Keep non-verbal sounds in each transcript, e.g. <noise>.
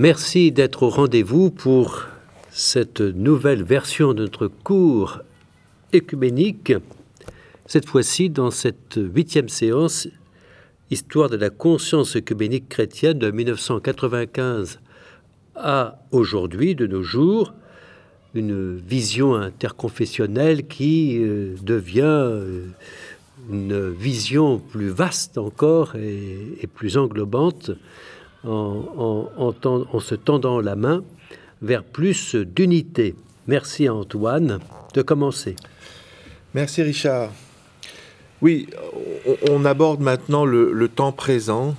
Merci d'être au rendez-vous pour cette nouvelle version de notre cours écuménique. Cette fois-ci, dans cette huitième séance, Histoire de la conscience œcuménique chrétienne de 1995 à aujourd'hui, de nos jours, une vision interconfessionnelle qui euh, devient euh, une vision plus vaste encore et, plus englobante en, se tendant la main vers plus d'unité. Merci Antoine de commencer. Merci Richard. Oui, on, aborde maintenant le, temps présent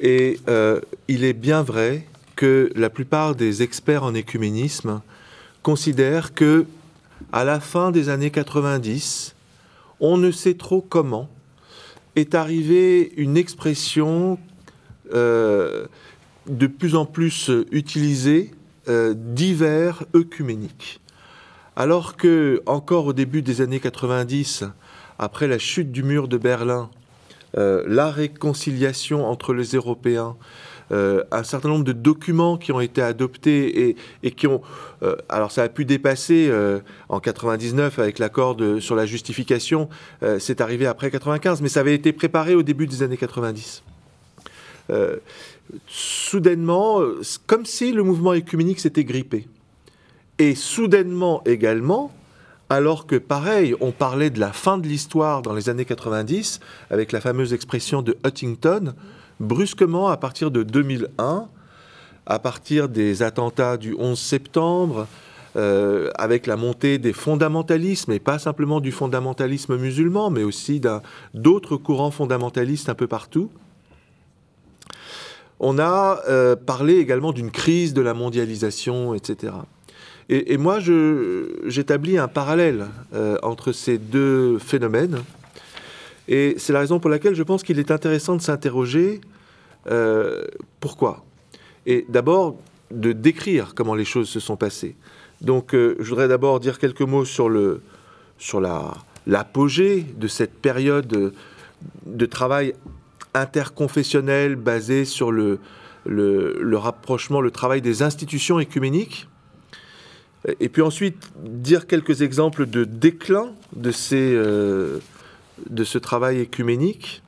et euh, il est bien vrai que la plupart des experts en écuménisme considèrent que à la fin des années 90, on ne sait trop comment est arrivée une expression euh, de plus en plus utilisée euh, divers œcuméniques. Alors que, encore au début des années 90, après la chute du mur de Berlin, euh, la réconciliation entre les Européens, un certain nombre de documents qui ont été adoptés et, qui ont... Alors ça a pu dépasser en 99 avec l'accord sur la justification, c'est arrivé après 95, mais ça avait été préparé au début des années 90. Soudainement, comme si le mouvement écuménique s'était grippé. Et soudainement également, alors que pareil, on parlait de la fin de l'histoire dans les années 90, avec la fameuse expression de Huntington, brusquement, à partir de 2001, à partir des attentats du 11 septembre, euh, avec la montée des fondamentalismes, et pas simplement du fondamentalisme musulman, mais aussi d'autres courants fondamentalistes un peu partout, on a euh, parlé également d'une crise de la mondialisation, etc. Et, moi, j'établis un parallèle euh, entre ces deux phénomènes. Et c'est la raison pour laquelle je pense qu'il est intéressant de s'interroger euh, pourquoi. Et d'abord, de décrire comment les choses se sont passées. Donc, je voudrais d'abord dire quelques mots sur, le, sur l'apogée de cette période de, de travail interconfessionnel basé sur le, le, rapprochement, le travail des institutions écuméniques et puis ensuite, dire quelques exemples de déclin de, ces, euh, de ce travail écuménique,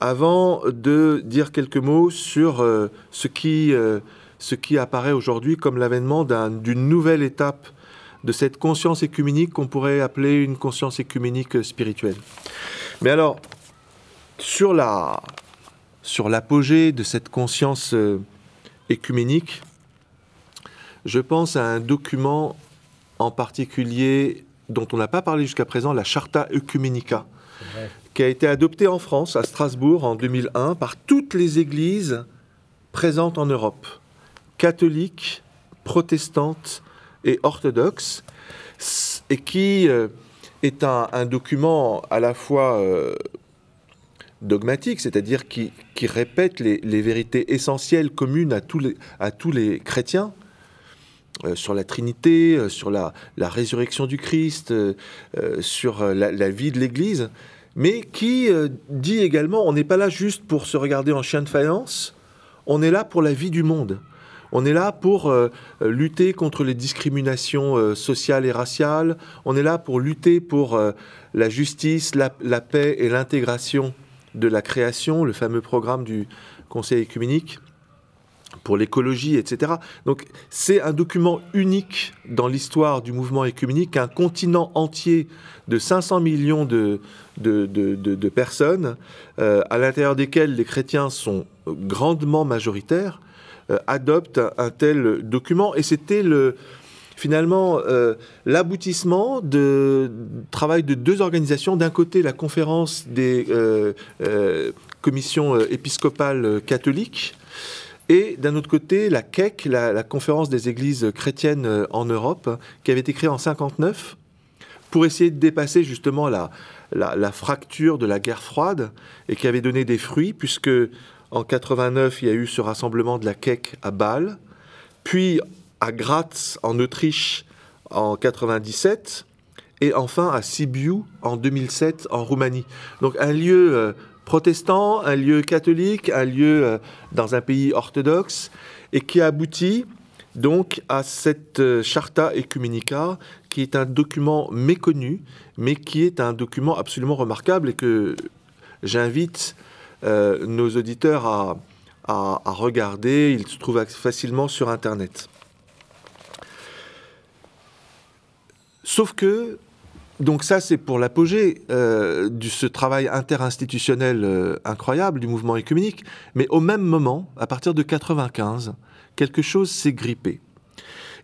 avant de dire quelques mots sur euh, ce, qui, euh, ce qui apparaît aujourd'hui comme l'avènement d'une nouvelle étape de cette conscience écuménique qu'on pourrait appeler une conscience écuménique spirituelle. Mais alors, sur la sur l'apogée de cette conscience écuménique, je pense à un document en particulier dont on n'a pas parlé jusqu'à présent, la Charta Ecumenica, qui a été adoptée en France, à Strasbourg, en 2001, par toutes les églises présentes en Europe, catholiques, protestantes et orthodoxes, et qui euh, est un, document à la fois euh, dogmatique, c'est-à-dire qui, répète les, vérités essentielles communes à tous les, à tous les chrétiens, euh, sur la Trinité, euh, sur la, résurrection du Christ, euh, sur la, vie de l'Église, mais qui dit également, on n'est pas là juste pour se regarder en chien de faïence, on est là pour la vie du monde. On est là pour lutter contre les discriminations sociales et raciales. On est là pour lutter pour la justice, la, la paix et l'intégration de la création, le fameux programme du Conseil écuménique pour l'écologie, etc. Donc c'est un document unique dans l'histoire du mouvement écuménique, un continent entier de 500 millions de, de, personnes, euh, à l'intérieur desquelles les chrétiens sont grandement majoritaires, euh, adoptent un, tel document. Et c'était le, finalement euh, l'aboutissement de travail de deux organisations. D'un côté, la conférence des commissions épiscopales catholiques, et d'un autre côté, la CEC, la, Conférence des Églises chrétiennes euh, en Europe, qui avait été créée en 59 pour essayer de dépasser justement la, la, fracture de la guerre froide et qui avait donné des fruits, puisque en 89, il y a eu ce rassemblement de la CEC à Bâle, puis à Graz en Autriche en 97, et enfin à Sibiu en 2007 en Roumanie. Donc un lieu euh, protestant, un lieu catholique, un lieu euh, dans un pays orthodoxe, et qui aboutit donc à cette euh, Charta Ecumenica, qui est un document méconnu, mais qui est un document absolument remarquable et que j'invite nos auditeurs à, à, regarder. Il se trouve facilement sur Internet. Sauf que donc ça, c'est pour l'apogée euh, de ce travail interinstitutionnel euh, incroyable du mouvement écuménique. Mais au même moment, à partir de 95, quelque chose s'est grippé.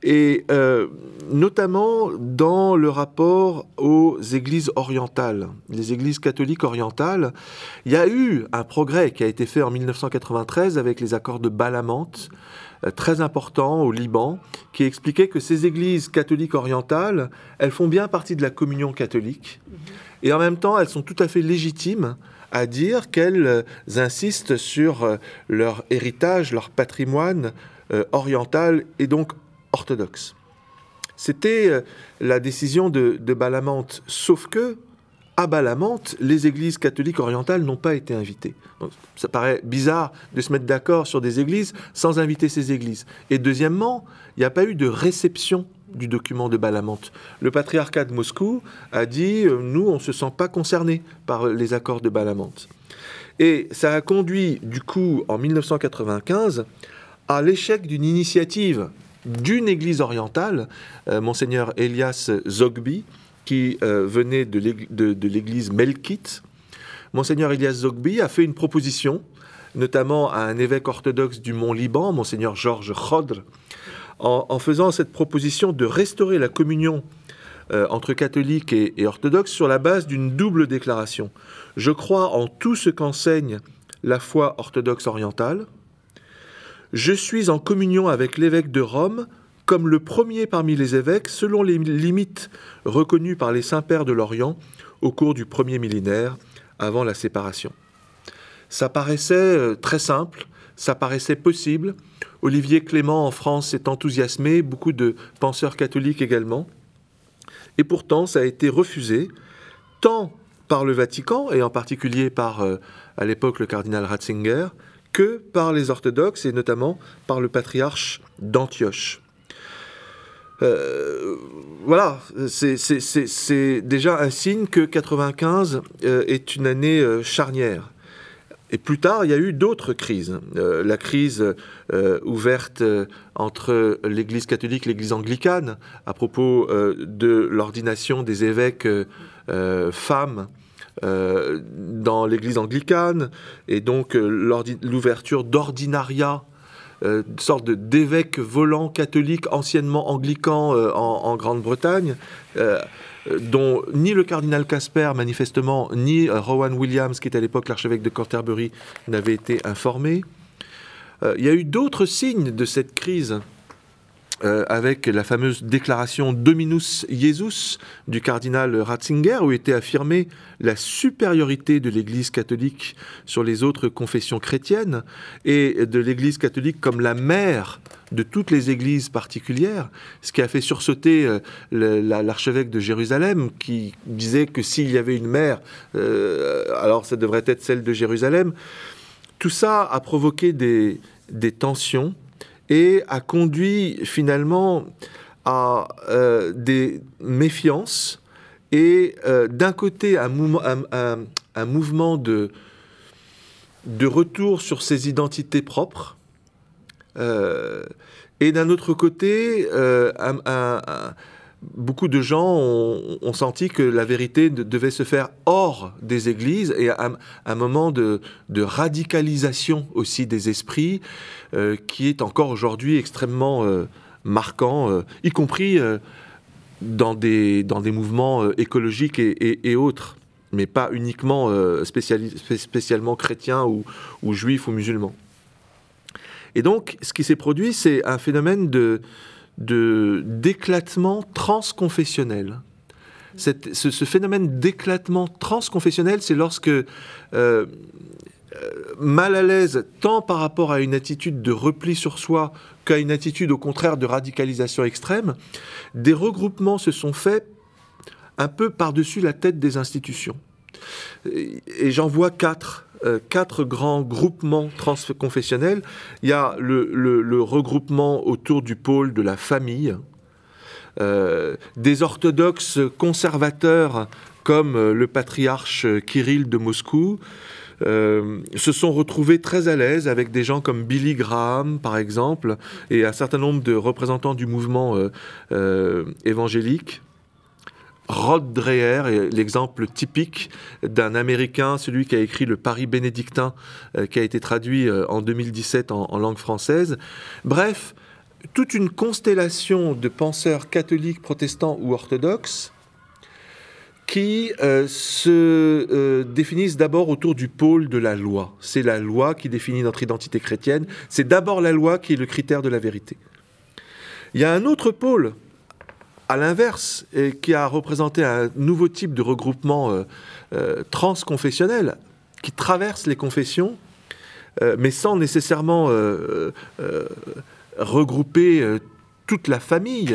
Et euh, notamment dans le rapport aux églises orientales, les églises catholiques orientales, il y a eu un progrès qui a été fait en 1993 avec les accords de Balamante, très important au Liban, qui expliquait que ces églises catholiques orientales, elles font bien partie de la communion catholique, et en même temps, elles sont tout à fait légitimes à dire qu'elles euh, insistent sur euh, leur héritage, leur patrimoine oriental et donc orthodoxe. C'était la décision de, de Balamante, sauf que à Balamante, les églises catholiques orientales n'ont pas été invitées. ça paraît bizarre de se mettre d'accord sur des églises sans inviter ces églises. Et deuxièmement, il n'y a pas eu de réception du document de Balamante. Le patriarcat de Moscou a dit euh, nous, on ne se sent pas concernés par les accords de Balamante. Et ça a conduit, du coup, en 1995, à l'échec d'une initiative d'une église orientale, euh, monseigneur Elias Zogby, qui euh, venait de l'église Melkite, Monseigneur Elias Zogby a fait une proposition, notamment à un évêque orthodoxe du Mont-Liban, Monseigneur Georges Khodr, en, faisant cette proposition de restaurer la communion euh, entre catholiques et orthodoxes sur la base d'une double déclaration. Je crois en tout ce qu'enseigne la foi orthodoxe orientale. Je suis en communion avec l'évêque de Rome comme le premier parmi les évêques selon les limites reconnues par les saints-pères de l'Orient au cours du premier millénaire avant la séparation. Ça paraissait euh, très simple, ça paraissait possible. Olivier Clément en France s'est enthousiasmé, beaucoup de penseurs catholiques également. Et pourtant, ça a été refusé, tant par le Vatican, et en particulier par, euh, à l'époque, le cardinal Ratzinger, que par les orthodoxes, et notamment par le patriarche d'Antioche. Euh, voilà, c'est déjà un signe que 95 euh, est une année euh, charnière. Et plus tard, il y a eu d'autres crises. la crise ouverte entre l'Église catholique et l'Église anglicane à propos de l'ordination des évêques femmes dans l'Église anglicane, et donc l'ouverture d'ordinariat euh, sorte d'évêque volant catholique anciennement anglican euh, en, Grande-Bretagne, euh, dont ni le cardinal Casper, manifestement, ni Rowan Williams, qui était à l'époque l'archevêque de Canterbury, n'avaient été informés. il y a eu d'autres signes de cette crise euh, avec la fameuse déclaration Dominus Jesus du cardinal Ratzinger, où était affirmée la supériorité de l'Église catholique sur les autres confessions chrétiennes, et de l'Église catholique comme la mère de toutes les églises particulières, ce qui a fait sursauter euh, l'archevêque de Jérusalem, qui disait que s'il y avait une mère, euh, alors ça devrait être celle de Jérusalem. Tout ça a provoqué des tensions et a conduit finalement à euh, des méfiances et euh, d'un côté un, mouvement de, de retour sur ses identités propres euh, et d'un autre côté un, beaucoup de gens ont, senti que la vérité devait se faire hors des églises et à un, moment de, radicalisation aussi des esprits euh, qui est encore aujourd'hui extrêmement euh, marquant, euh, y compris dans, des, dans des mouvements écologiques et, autres, mais pas uniquement spécialement chrétiens ou, ou juifs ou musulmans. Et donc, ce qui s'est produit, c'est un phénomène de, de d'éclatement transconfessionnel. ce, phénomène d'éclatement transconfessionnel, c'est lorsque, euh, euh, mal à l'aise tant par rapport à une attitude de repli sur soi qu'à une attitude au contraire de radicalisation extrême, des regroupements se sont faits un peu par-dessus la tête des institutions. Et j'en vois quatre euh, quatre grands groupements transconfessionnels. Il y a le, regroupement autour du pôle de la famille, euh, des orthodoxes conservateurs comme euh, le patriarche Kirill de Moscou, se sont retrouvés très à l'aise avec des gens comme Billy Graham, par exemple, et un certain nombre de représentants du mouvement évangélique. Rod Dreher est l'exemple typique d'un Américain, celui qui a écrit le Paris bénédictin, euh, qui a été traduit euh, en 2017 en, langue française. Bref, toute une constellation de penseurs catholiques, protestants ou orthodoxes qui euh, se définissent d'abord autour du pôle de la loi. C'est la loi qui définit notre identité chrétienne. C'est d'abord la loi qui est le critère de la vérité. Il y a un autre pôle à l'inverse, et qui a représenté un nouveau type de regroupement euh, euh, transconfessionnel qui traverse les confessions, euh, mais sans nécessairement regrouper toute la famille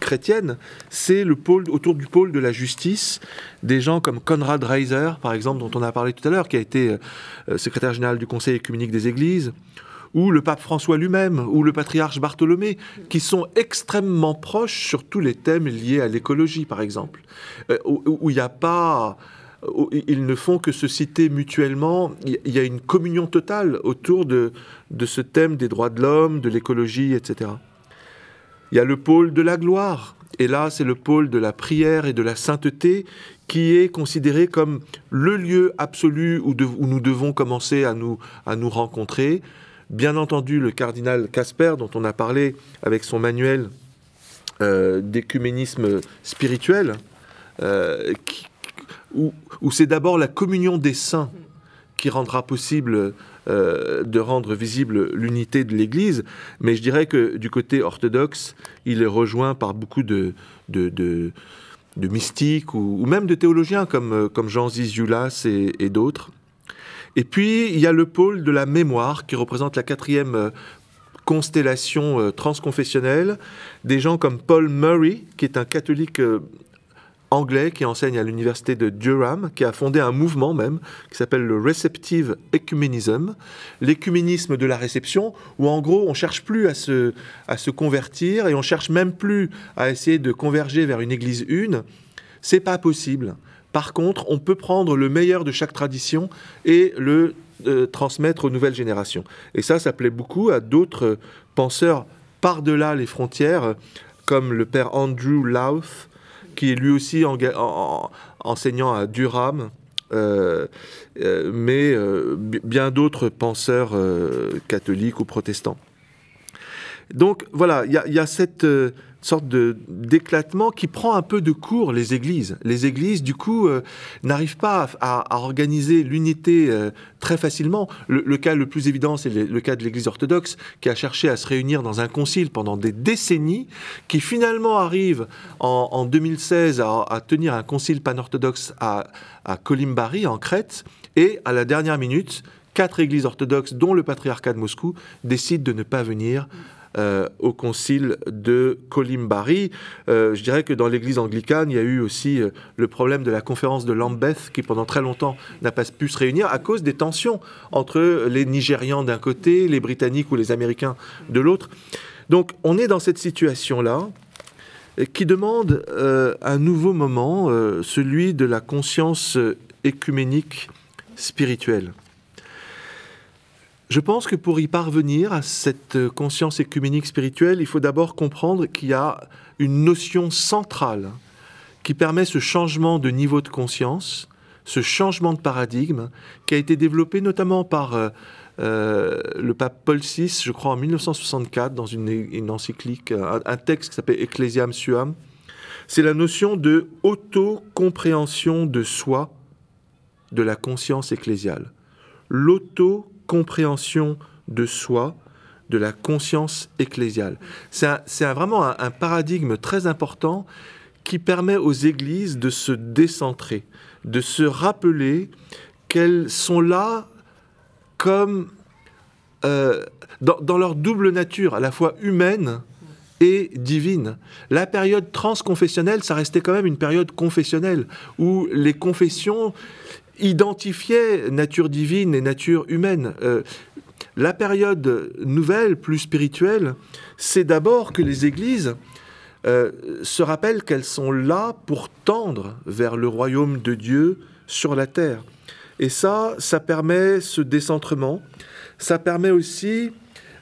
chrétienne, c'est le pôle autour du pôle de la justice, des gens comme Conrad Reiser, par exemple, dont on a parlé tout à l'heure, qui a été secrétaire général du Conseil écuménique des Églises, ou le pape François lui-même, ou le patriarche Bartholomé, qui sont extrêmement proches sur tous les thèmes liés à l'écologie, par exemple, euh, où il n'y a pas... ils ne font que se citer mutuellement. Il y a une communion totale autour de, ce thème des droits de l'homme, de l'écologie, etc. Il y a le pôle de la gloire. Et là, c'est le pôle de la prière et de la sainteté qui est considéré comme le lieu absolu où, nous devons commencer à nous rencontrer, Bien entendu, le cardinal Casper, dont on a parlé avec son manuel euh, d'écuménisme spirituel, euh, où, c'est d'abord la communion des saints qui rendra possible euh, de rendre visible l'unité de l'Église, mais je dirais que du côté orthodoxe, il est rejoint par beaucoup de, mystiques ou, même de théologiens comme, comme Jean Zizioulas et d'autres. Et puis, il y a le pôle de la mémoire qui représente la quatrième euh, constellation euh, transconfessionnelle. Des gens comme Paul Murray, qui est un catholique euh, anglais qui enseigne à l'université de Durham, qui a fondé un mouvement même qui s'appelle le Receptive Ecumenism, l'écuménisme de la réception, où en gros on cherche plus à se, à se convertir et on cherche même plus à essayer de converger vers une église une. C'est pas possible. Par contre, on peut prendre le meilleur de chaque tradition et le euh, transmettre aux nouvelles générations. Et ça, ça plaît beaucoup à d'autres penseurs par-delà les frontières, comme le père Andrew Louth, qui est lui aussi enseignant à Durham, euh, euh, mais bien d'autres penseurs catholiques ou protestants. Donc voilà, il y, a cette sorte de d'éclatement qui prend un peu de cours les églises. Les églises, du coup, euh, n'arrivent pas à, organiser l'unité euh, très facilement. Le, cas le plus évident, c'est le, cas de l'Église orthodoxe, qui a cherché à se réunir dans un concile pendant des décennies, qui finalement arrive en, 2016 à, tenir un concile pan-orthodoxe à, à Colimbari, en Crète, et à la dernière minute, quatre églises orthodoxes, dont le patriarcat de Moscou, décident de ne pas venir euh, au concile de Colimbari. Euh, je dirais que dans l'église anglicane, il y a eu aussi euh, le problème de la conférence de Lambeth, qui pendant très longtemps n'a pas pu se réunir à cause des tensions entre les Nigérians d'un côté, les Britanniques ou les Américains de l'autre. Donc on est dans cette situation-là qui demande un nouveau moment, celui de la conscience écuménique spirituelle. Je pense que pour y parvenir à cette conscience écuménique spirituelle, il faut d'abord comprendre qu'il y a une notion centrale qui permet ce changement de niveau de conscience, ce changement de paradigme, qui a été développé notamment par euh, euh, le pape Paul VI, je crois en 1964, dans une, encyclique, un, texte qui s'appelle Ecclesiam Suam. C'est la notion de auto-compréhension de soi de la conscience ecclésiale. L'auto compréhension de soi, de la conscience ecclésiale. C'est vraiment un, paradigme très important qui permet aux églises de se décentrer, de se rappeler qu'elles sont là comme euh, dans, leur double nature, à la fois humaine et divine. La période transconfessionnelle, ça restait quand même une période confessionnelle, où les confessions identifiaient nature divine et nature humaine. Euh, la période nouvelle, plus spirituelle, c'est d'abord que les églises euh, se rappellent qu'elles sont là pour tendre vers le royaume de Dieu sur la terre. Et ça, ça permet ce décentrement. Ça permet aussi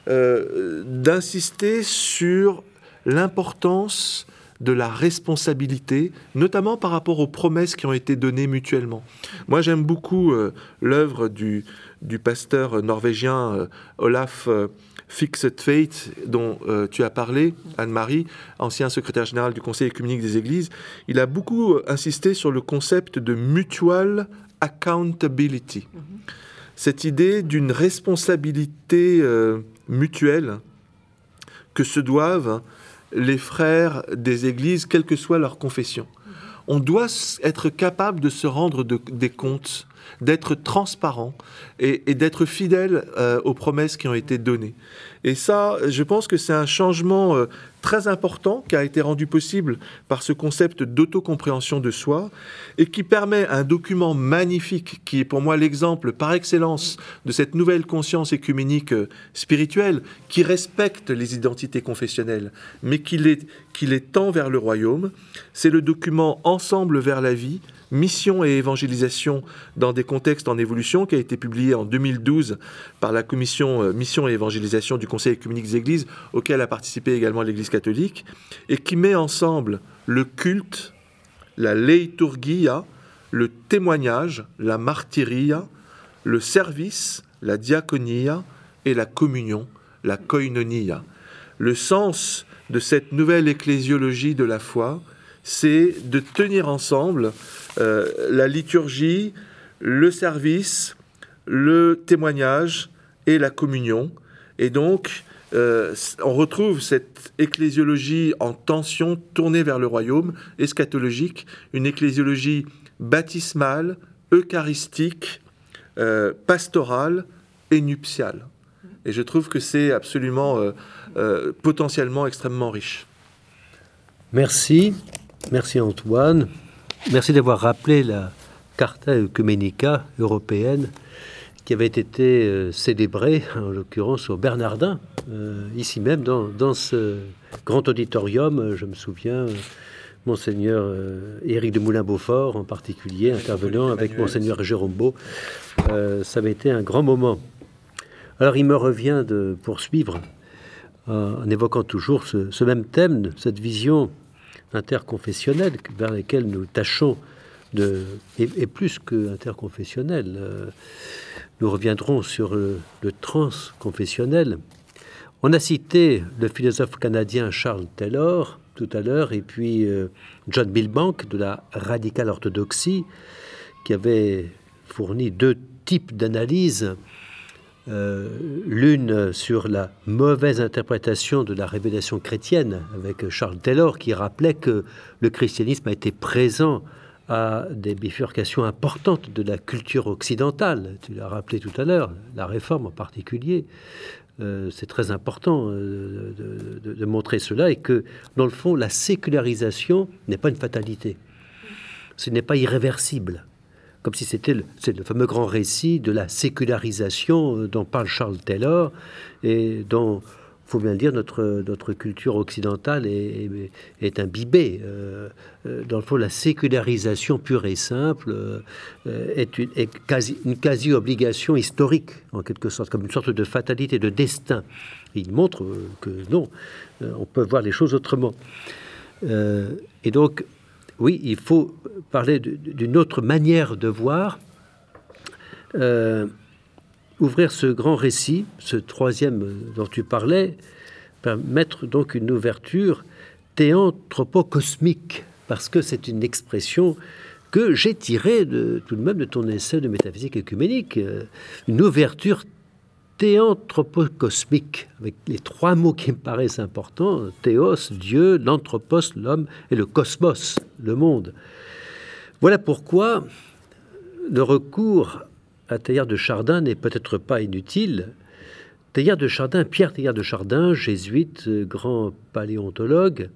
euh, d'insister sur l'importance de la responsabilité, notamment par rapport aux promesses qui ont été données mutuellement. Moi, j'aime beaucoup euh, l'œuvre du, du, pasteur norvégien euh, Olaf Fixed Fate, dont tu as parlé, Anne-Marie, ancien secrétaire général du Conseil écuménique des Églises. Il a beaucoup insisté sur le concept de mutual accountability. Cette idée d'une responsabilité mutuelle que se doivent les frères des églises, quelle que soit leur confession. On doit être capable de se rendre des comptes, d'être transparent et, d'être fidèle euh, aux promesses qui ont été données. Et ça, je pense que c'est un changement euh, très important qui a été rendu possible par ce concept d'autocompréhension de soi et qui permet un document magnifique qui est pour moi l'exemple par excellence de cette nouvelle conscience écuménique euh, spirituelle qui respecte les identités confessionnelles mais qui les, qui les tend vers le royaume. C'est le document Ensemble vers la vie Mission et évangélisation dans des contextes en évolution, qui a été publié en 2012 par la commission euh, Mission et évangélisation du Conseil écuménique des Églises, auquel a participé également l'Église catholique, et qui met ensemble le culte, la leiturgia, le témoignage, la martyria, le service, la diaconia et la communion, la koinonia. Le sens de cette nouvelle ecclésiologie de la foi, c'est de tenir ensemble euh, la liturgie, le service, le témoignage et la communion. Et donc, euh, on retrouve cette ecclésiologie en tension tournée vers le royaume, eschatologique, une ecclésiologie baptismale, eucharistique, euh, pastorale et nuptiale. Et je trouve que c'est absolument potentiellement extrêmement riche. Merci. Merci Antoine. Merci d'avoir rappelé la Carta Ecumenica européenne qui avait été euh, célébrée, en l'occurrence au Bernardin, euh, ici même, dans, ce grand auditorium. Je me souviens, Monseigneur euh, Éric de Moulin-Beaufort en particulier, intervenant avec Monseigneur Jérôme Beau. ça avait été un grand moment. Alors il me revient de poursuivre en évoquant toujours ce, ce même thème, cette vision interconfessionnels vers lesquels nous tâchons de, et, plus que interconfessionnels. Euh, nous reviendrons sur le, transconfessionnel. On a cité le philosophe canadien Charles Taylor tout à l'heure, et puis euh, John Milbank de la radicale orthodoxie, qui avait fourni deux types d'analyses euh, l'une sur la mauvaise interprétation de la révélation chrétienne, avec Charles Taylor, qui rappelait que le christianisme a été présent à des bifurcations importantes de la culture occidentale. Tu l'as rappelé tout à l'heure, la réforme en particulier. Euh, c'est très important euh, de, montrer cela et que, dans le fond, la sécularisation n'est pas une fatalité. Ce n'est pas irréversible comme si c'était le, fameux grand récit de la sécularisation euh, dont parle Charles Taylor et dont, faut bien le dire, notre, notre culture occidentale est, imbibée. Euh, euh, dans le fond, la sécularisation pure et simple est, une, quasi, une quasi-obligation historique, en quelque sorte, comme une sorte de fatalité, de destin. Il montre que non, on peut voir les choses autrement. et donc, oui, il faut parler d'une autre manière de voir, euh, ouvrir ce grand récit, ce troisième dont tu parlais, permettre donc une ouverture théanthropocosmique, parce que c'est une expression que j'ai tirée tout de même de ton essai de métaphysique écuménique, euh, une ouverture théanthropocosmique, avec les trois mots qui me paraissent importants, théos, Dieu, l'anthropos, l'homme, et le cosmos, le monde. Voilà pourquoi le recours à Taillard de Chardin n'est peut-être pas inutile, Teilhard de Chardin, Pierre Teilhard de Chardin, jésuite, grand paléontologue,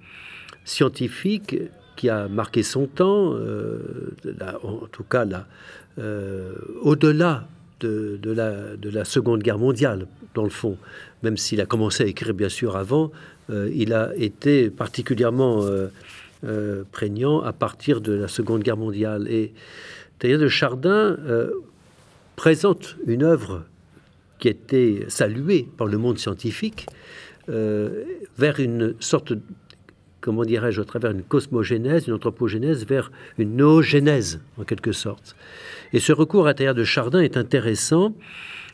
scientifique, qui a marqué son temps, en tout cas là, au-delà de, la, de, la, Seconde Guerre mondiale, dans le fond, même s'il a commencé à écrire bien sûr avant, il a été particulièrement euh, prégnant à partir de la Seconde Guerre mondiale. Et Teilhard de Chardin euh, présente une œuvre qui été saluée par le monde scientifique euh, vers une sorte, comment dirais-je, à travers une cosmogénèse, une anthropogénèse, vers une noogénèse, en quelque sorte. Et ce recours à Teilhard de Chardin est intéressant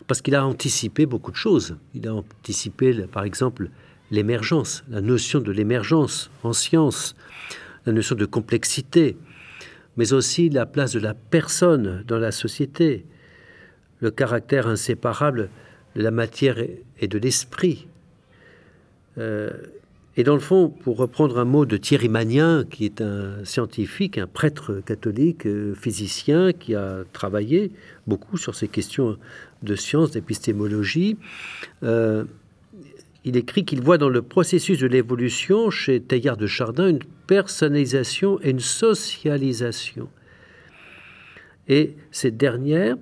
parce qu'il a anticipé beaucoup de choses. Il a anticipé, par exemple, l'émergence, la notion de l'émergence en science, la notion de complexité, mais aussi la place de la personne dans la société, le caractère inséparable de la matière et de l'esprit. Euh, et dans le fond, pour reprendre un mot de Thierry Magnin, qui est un scientifique, un prêtre catholique, euh, physicien, qui a travaillé beaucoup sur ces questions de science, d'épistémologie, euh, il écrit qu'il voit dans le processus de l'évolution chez Teilhard de Chardin une personnalisation et une socialisation. Et cette dernière,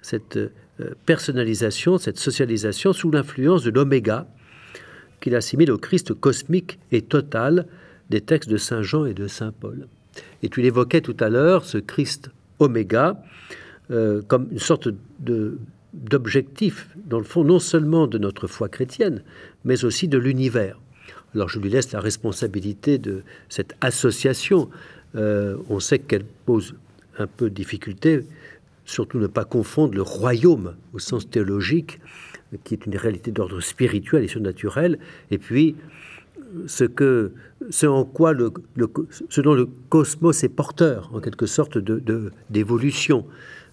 cette euh, personnalisation, cette socialisation sous l'influence de l'oméga, qu'il assimile au Christ cosmique et total des textes de Saint Jean et de Saint Paul. Et tu l'évoquais tout à l'heure, ce Christ oméga, euh, comme une sorte de d'objectif, dans le fond, non seulement de notre foi chrétienne, mais aussi de l'univers. Alors je lui laisse la responsabilité de cette association. Euh, on sait qu'elle pose un peu de difficulté, surtout ne pas confondre le royaume au sens théologique, qui est une réalité d'ordre spirituel et surnaturel, et puis ce, que, ce en quoi le, ce dont le cosmos est porteur, en quelque sorte, d'évolution.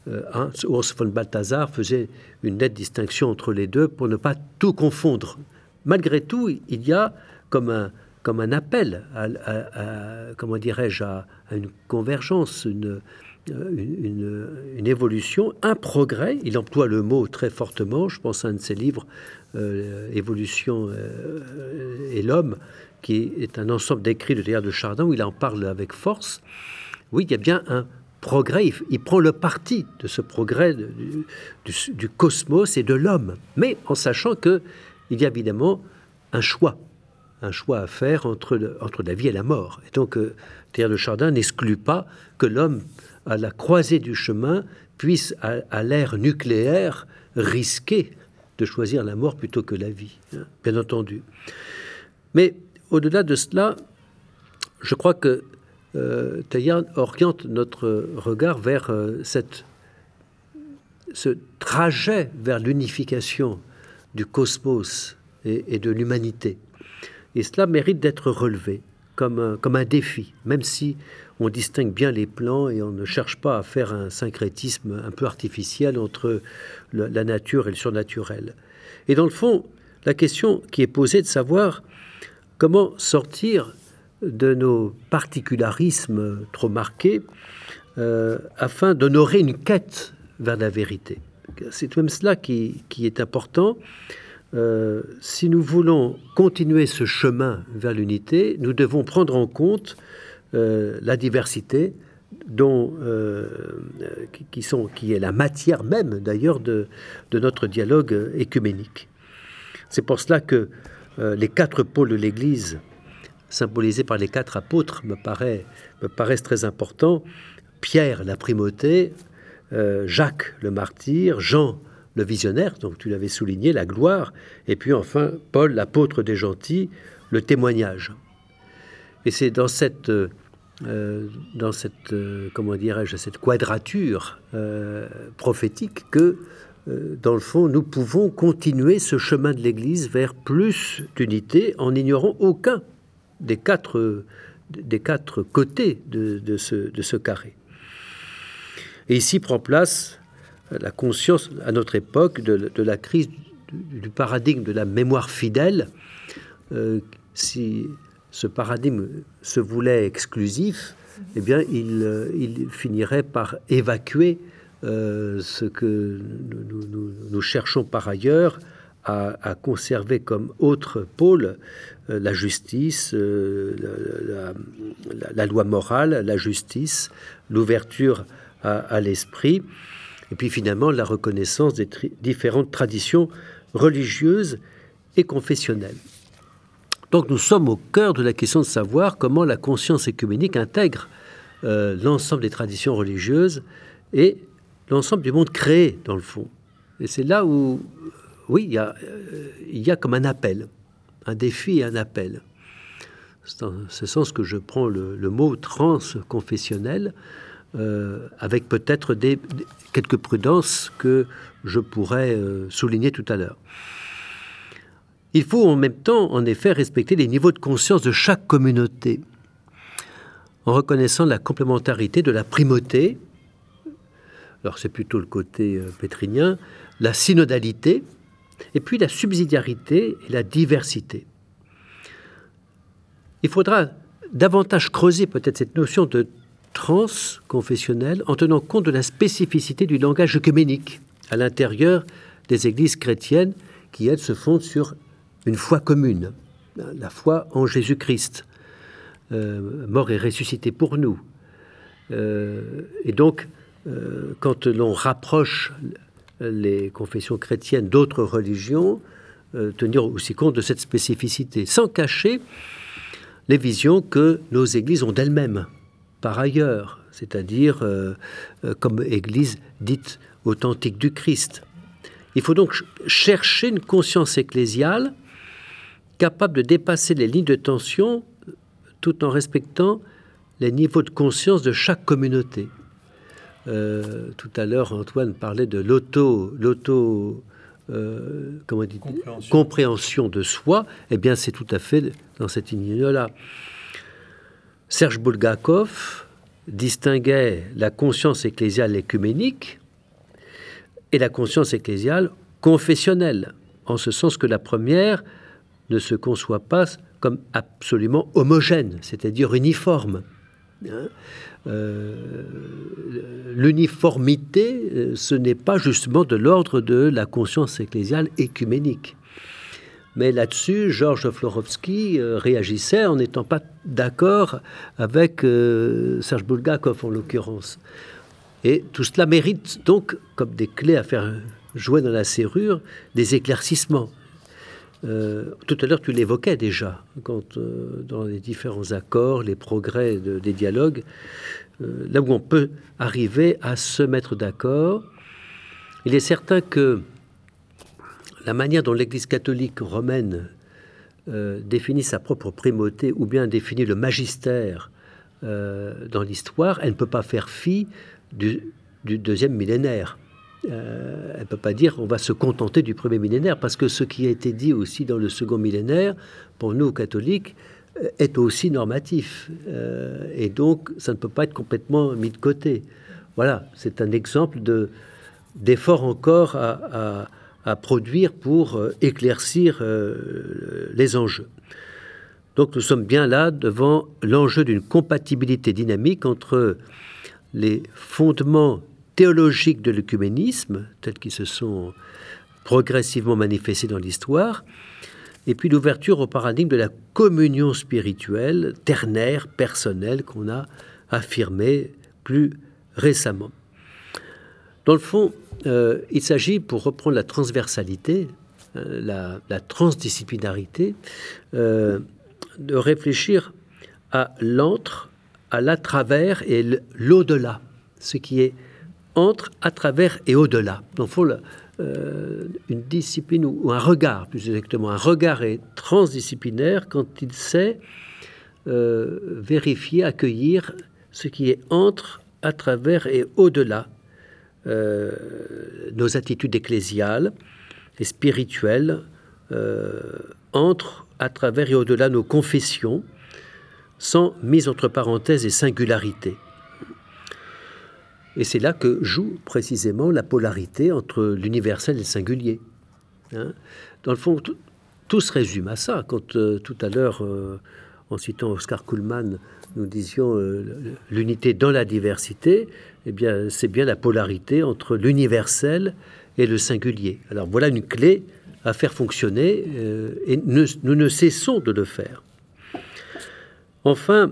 De, euh, hein, von Balthasar faisait une nette distinction entre les deux pour ne pas tout confondre. Malgré tout, il y a comme un, comme un appel à, comment dirais-je, à, une convergence, une, une, une, évolution, un progrès. Il emploie le mot très fortement. Je pense à un de ses livres, euh, Évolution euh, et l'homme, qui est un ensemble d'écrits de Théâtre de Chardin où il en parle avec force. Oui, il y a bien un progrès, il, prend le parti de ce progrès du, cosmos et de l'homme, mais en sachant que il y a évidemment un choix, un choix à faire entre, entre la vie et la mort. Et donc, euh, Thierry de Chardin n'exclut pas que l'homme, à la croisée du chemin, puisse, à, l'ère nucléaire, risquer de choisir la mort plutôt que la vie, hein, bien entendu. Mais au-delà de cela, je crois que euh, oriente notre regard vers euh, cette, ce trajet vers l'unification du cosmos et, de l'humanité. Et cela mérite d'être relevé comme un, comme un défi, même si on distingue bien les plans et on ne cherche pas à faire un syncrétisme un peu artificiel entre la nature et le surnaturel. Et dans le fond, la question qui est posée de savoir comment sortir de nos particularismes trop marqués euh, afin d'honorer une quête vers la vérité. C'est même cela qui, est important. Euh, si nous voulons continuer ce chemin vers l'unité, nous devons prendre en compte euh, la diversité dont, qui, sont, qui est la matière même d'ailleurs de, de, notre dialogue écuménique. C'est pour cela que les quatre pôles de l'Église symbolisé par les quatre apôtres me, paraît, me paraissent très importants. Pierre, la primauté, euh, Jacques, le martyr, Jean, le visionnaire, donc tu l'avais souligné, la gloire, et puis enfin Paul, l'apôtre des gentils, le témoignage. Et c'est dans cette, euh, dans cette euh, comment dirais-je, cette quadrature prophétique que, dans le fond, nous pouvons continuer ce chemin de l'Église vers plus d'unité en ignorant aucun des quatre, des quatre côtés de, ce, de ce carré. Et ici prend place la conscience à notre époque de, la crise du, paradigme de la mémoire fidèle. Euh, si ce paradigme se voulait exclusif, eh bien, il, euh, finirait par évacuer euh, ce que nous, cherchons par ailleurs à, conserver comme autre pôle euh, la justice, la, loi morale, la justice, l'ouverture à, l'esprit, et puis finalement la reconnaissance des différentes traditions religieuses et confessionnelles. Donc nous sommes au cœur de la question de savoir comment la conscience écuménique intègre euh, l'ensemble des traditions religieuses et l'ensemble du monde créé, dans le fond. Et c'est là où, oui, il y, a, euh, comme un appel, un défi et un appel. C'est dans ce sens que je prends le, mot transconfessionnel, euh, avec peut-être des, quelques prudences que je pourrais souligner tout à l'heure. Il faut en même temps, en effet, respecter les niveaux de conscience de chaque communauté, en reconnaissant la complémentarité de la primauté, alors c'est plutôt le côté euh, pétrinien, la synodalité, et puis la subsidiarité et la diversité. Il faudra davantage creuser peut-être cette notion de transconfessionnel en tenant compte de la spécificité du langage œcuménique à l'intérieur des églises chrétiennes qui, elles, se fondent sur une foi commune, la foi en Jésus-Christ, euh, mort et ressuscité pour nous. Euh, et donc, euh, quand l'on rapproche les confessions chrétiennes d'autres religions, tenir aussi compte de cette spécificité, sans cacher les visions que nos églises ont d'elles-mêmes, par ailleurs, c'est-à-dire comme église dite authentique du Christ. Il faut donc chercher une conscience ecclésiale capable de dépasser les lignes de tension tout en respectant les niveaux de conscience de chaque communauté. Euh, tout à l'heure, Antoine parlait de l'auto, l'auto, euh, comment dit compréhension. compréhension de soi. Eh bien, c'est tout à fait dans cette ligne-là. Serge Bulgakov distinguait la conscience ecclésiale écuménique et la conscience ecclésiale confessionnelle, en ce sens que la première ne se conçoit pas comme absolument homogène, c'est-à-dire uniforme. Hein. Euh, l'uniformité, euh, ce n'est pas justement de l'ordre de la conscience ecclésiale écuménique. Mais là-dessus, Georges Florovski euh, réagissait en n'étant pas d'accord avec Serge Bulgakov en l'occurrence. Et tout cela mérite donc, comme des clés à faire jouer dans la serrure, des éclaircissements. Tout à l'heure, tu l'évoquais déjà, quand dans les différents accords, les progrès des dialogues, euh, là où on peut arriver à se mettre d'accord. Il est certain que la manière dont l'Église catholique romaine euh, définit sa propre primauté ou bien définit le magistère euh, dans l'histoire, elle ne peut pas faire fi du, deuxième millénaire. Elle ne peut pas dire on va se contenter du premier millénaire, parce que ce qui a été dit aussi dans le second millénaire, pour nous catholiques, est aussi normatif. Euh, et donc, ça ne peut pas être complètement mis de côté. Voilà, c'est un exemple de, d'effort encore à, produire pour euh, éclaircir euh, les enjeux. Donc nous sommes bien là devant l'enjeu d'une compatibilité dynamique entre les fondements théologiques de l'œcuménisme, tels qu'ils se sont progressivement manifestés dans l'histoire, et puis l'ouverture au paradigme de la communion spirituelle, ternaire, personnelle, qu'on a affirmé plus récemment. Dans le fond, euh, il s'agit, pour reprendre la transversalité, euh, la, transdisciplinarité, euh, de réfléchir à l'entre, à la travers et l'au-delà, ce qui est entre, à travers et au-delà. Dans le fond, euh, une discipline ou, un regard, plus exactement. Un regard est transdisciplinaire quand il sait euh, vérifier, accueillir ce qui est entre, à travers et au-delà euh, nos attitudes ecclésiales et spirituelles, entre, à travers et au-delà nos confessions, sans mise entre parenthèses et singularité. Et c'est là que joue précisément la polarité entre l'universel et le singulier. Hein. Dans le fond, tout, se résume à ça. Quand euh, tout à l'heure, euh, en citant Oscar Kuhlmann, nous disions euh, l'unité dans la diversité, eh bien, c'est bien la polarité entre l'universel et le singulier. Alors voilà une clé à faire fonctionner, et nous ne cessons de le faire. Enfin,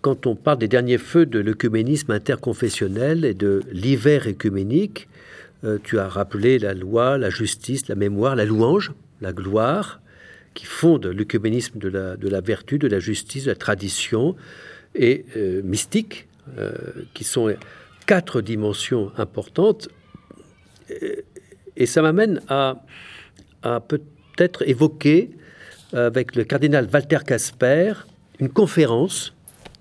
quand on parle des derniers feux de l'œcuménisme interconfessionnel et de l'hiver écuménique, euh, tu as rappelé la loi, la justice, la mémoire, la louange, la gloire, qui fondent l'œcuménisme de la, de la vertu, de la justice, de la tradition, et euh, mystique, euh, qui sont quatre dimensions importantes. Et, ça m'amène à, à peut-être évoquer avec le cardinal Walter Casper une conférence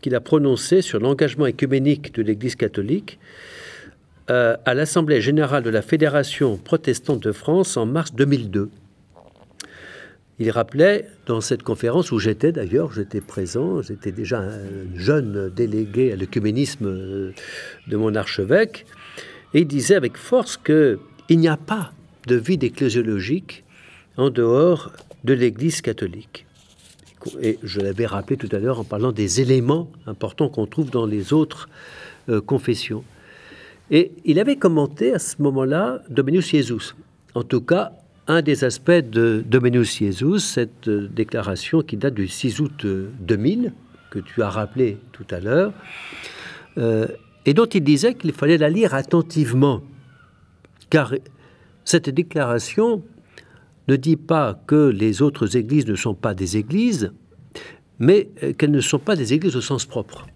qu'il a prononcée sur l'engagement écuménique de l'Église catholique euh, à l'Assemblée générale de la Fédération protestante de France en mars 2002. Il rappelait dans cette conférence, où j'étais d'ailleurs, j'étais présent, j'étais déjà un jeune délégué à l'œcuménisme euh, de mon archevêque, et il disait avec force qu'il n'y a pas de vie ecclésiologique en dehors de l'Église catholique. Et je l'avais rappelé tout à l'heure en parlant des éléments importants qu'on trouve dans les autres euh, confessions. Et il avait commenté à ce moment-là Dominus Jesus. En tout cas, un des aspects de Dominus Jesus, cette euh, déclaration qui date du 6 août 2000, euh, que tu as rappelé tout à l'heure, et dont il disait qu'il fallait la lire attentivement, car cette déclaration ne dit pas que les autres églises ne sont pas des églises, mais euh, qu'elles ne sont pas des églises au sens propre.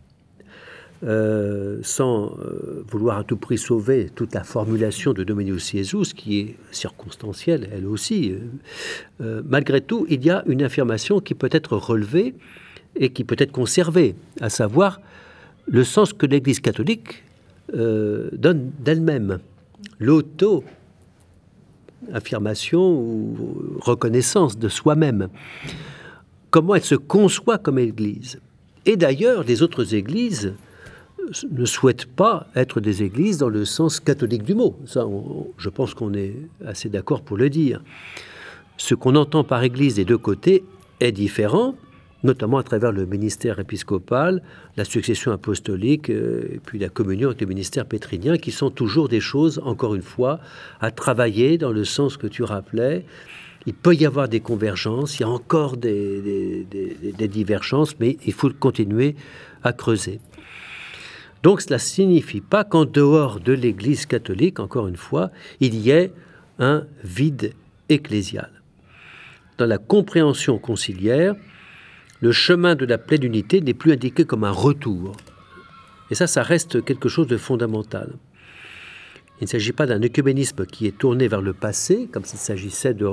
Euh, sans euh, vouloir à tout prix sauver toute la formulation de Dominius Jesus, qui est circonstancielle, elle aussi, malgré tout, il y a une affirmation qui peut être relevée et qui peut être conservée, à savoir le sens que l'Église catholique donne d'elle-même. L'auto affirmation ou reconnaissance de soi-même. Comment elle se conçoit comme Église. Et d'ailleurs, les autres Églises ne souhaitent pas être des Églises dans le sens catholique du mot. Ça, je pense qu'on est assez d'accord pour le dire. Ce qu'on entend par Église des deux côtés est différent, notamment à travers le ministère épiscopal, la succession apostolique, euh, puis la communion avec le ministère pétrinien, qui sont toujours des choses, encore une fois, à travailler dans le sens que tu rappelais. Il peut y avoir des convergences, il y a encore des, divergences, mais il faut continuer à creuser. Donc cela signifie pas qu'en dehors de l'Église catholique, encore une fois, il y ait un vide ecclésial. Dans la compréhension conciliaire, le chemin de la pleine unité n'est plus indiqué comme un retour. Et ça, ça reste quelque chose de fondamental. Il ne s'agit pas d'un œcuménisme qui est tourné vers le passé, comme s'il s'agissait de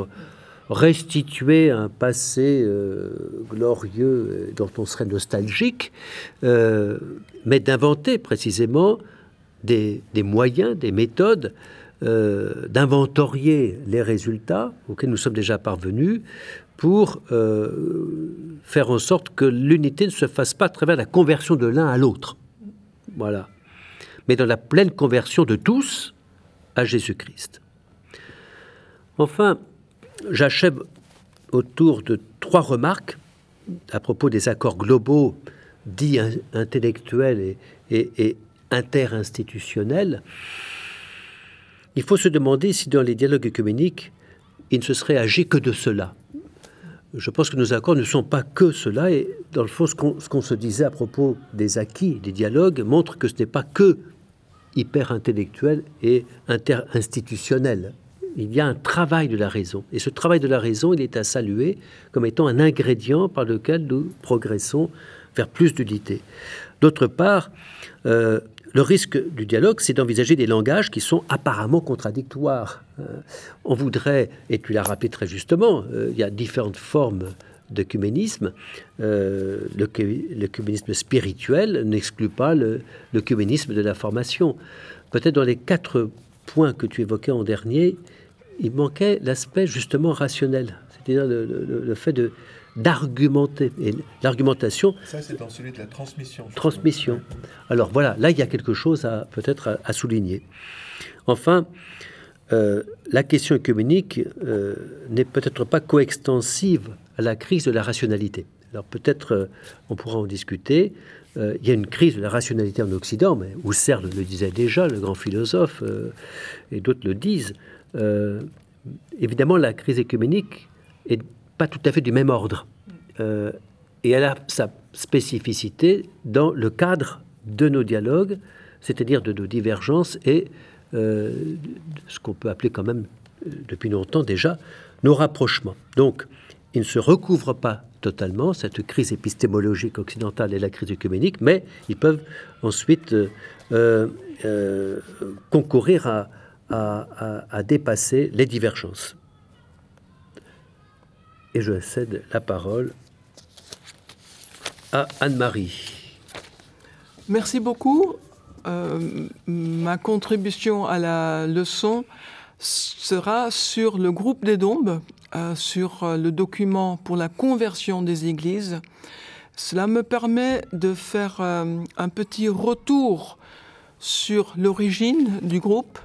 restituer un passé euh, glorieux euh, dont on serait nostalgique, euh, mais d'inventer précisément des, moyens, des méthodes, d'inventorier les résultats auxquels nous sommes déjà parvenus pour euh, faire en sorte que l'unité ne se fasse pas à travers la conversion de l'un à l'autre. Voilà. Mais dans la pleine conversion de tous à Jésus-Christ. Enfin, j'achève autour de trois remarques à propos des accords globaux dits intellectuels et, et interinstitutionnels. Il faut se demander si dans les dialogues œcuméniques, il ne se serait agi que de cela je pense que nos accords ne sont pas que cela. Et dans le fond, ce qu'on se disait à propos des acquis, des dialogues, montre que ce n'est pas que hyper intellectuel et interinstitutionnel. Il y a un travail de la raison. Et ce travail de la raison, il est à saluer comme étant un ingrédient par lequel nous progressons vers plus d'unité. D'autre part, euh, le risque du dialogue, c'est d'envisager des langages qui sont apparemment contradictoires. Euh, on voudrait, et tu l'as rappelé très justement, euh, il y a différentes formes d'œcuménisme. Euh, L'œcuménisme spirituel n'exclut pas l'œcuménisme de la formation. Peut-être dans les quatre points que tu évoquais en dernier, il manquait l'aspect justement rationnel, c'est-à-dire le fait de d'argumenter. Et l'argumentation. Ça, c'est dans celui de la transmission. Transmission. Alors voilà, là, il y a quelque chose à peut-être à, souligner. Enfin, euh, la question écuménique euh, n'est peut-être pas coextensive à la crise de la rationalité. Alors peut-être euh, on pourra en discuter. il y a une crise de la rationalité en Occident, mais Husserl le disait déjà, le grand philosophe, et d'autres le disent. évidemment, la crise écuménique est pas tout à fait du même ordre. Euh, et elle a sa spécificité dans le cadre de nos dialogues, c'est-à-dire de nos divergences et euh, ce qu'on peut appeler quand même, euh, depuis longtemps déjà, nos rapprochements. Donc, il ne se recouvre pas totalement, cette crise épistémologique occidentale et la crise œcuménique, mais ils peuvent ensuite concourir à, dépasser les divergences. Et je cède la parole à Anne-Marie. Merci beaucoup. Euh, ma contribution à la leçon sera sur le groupe des Dombes, euh, sur euh, le document pour la conversion des églises. Cela me permet de faire un petit retour sur l'origine du groupe,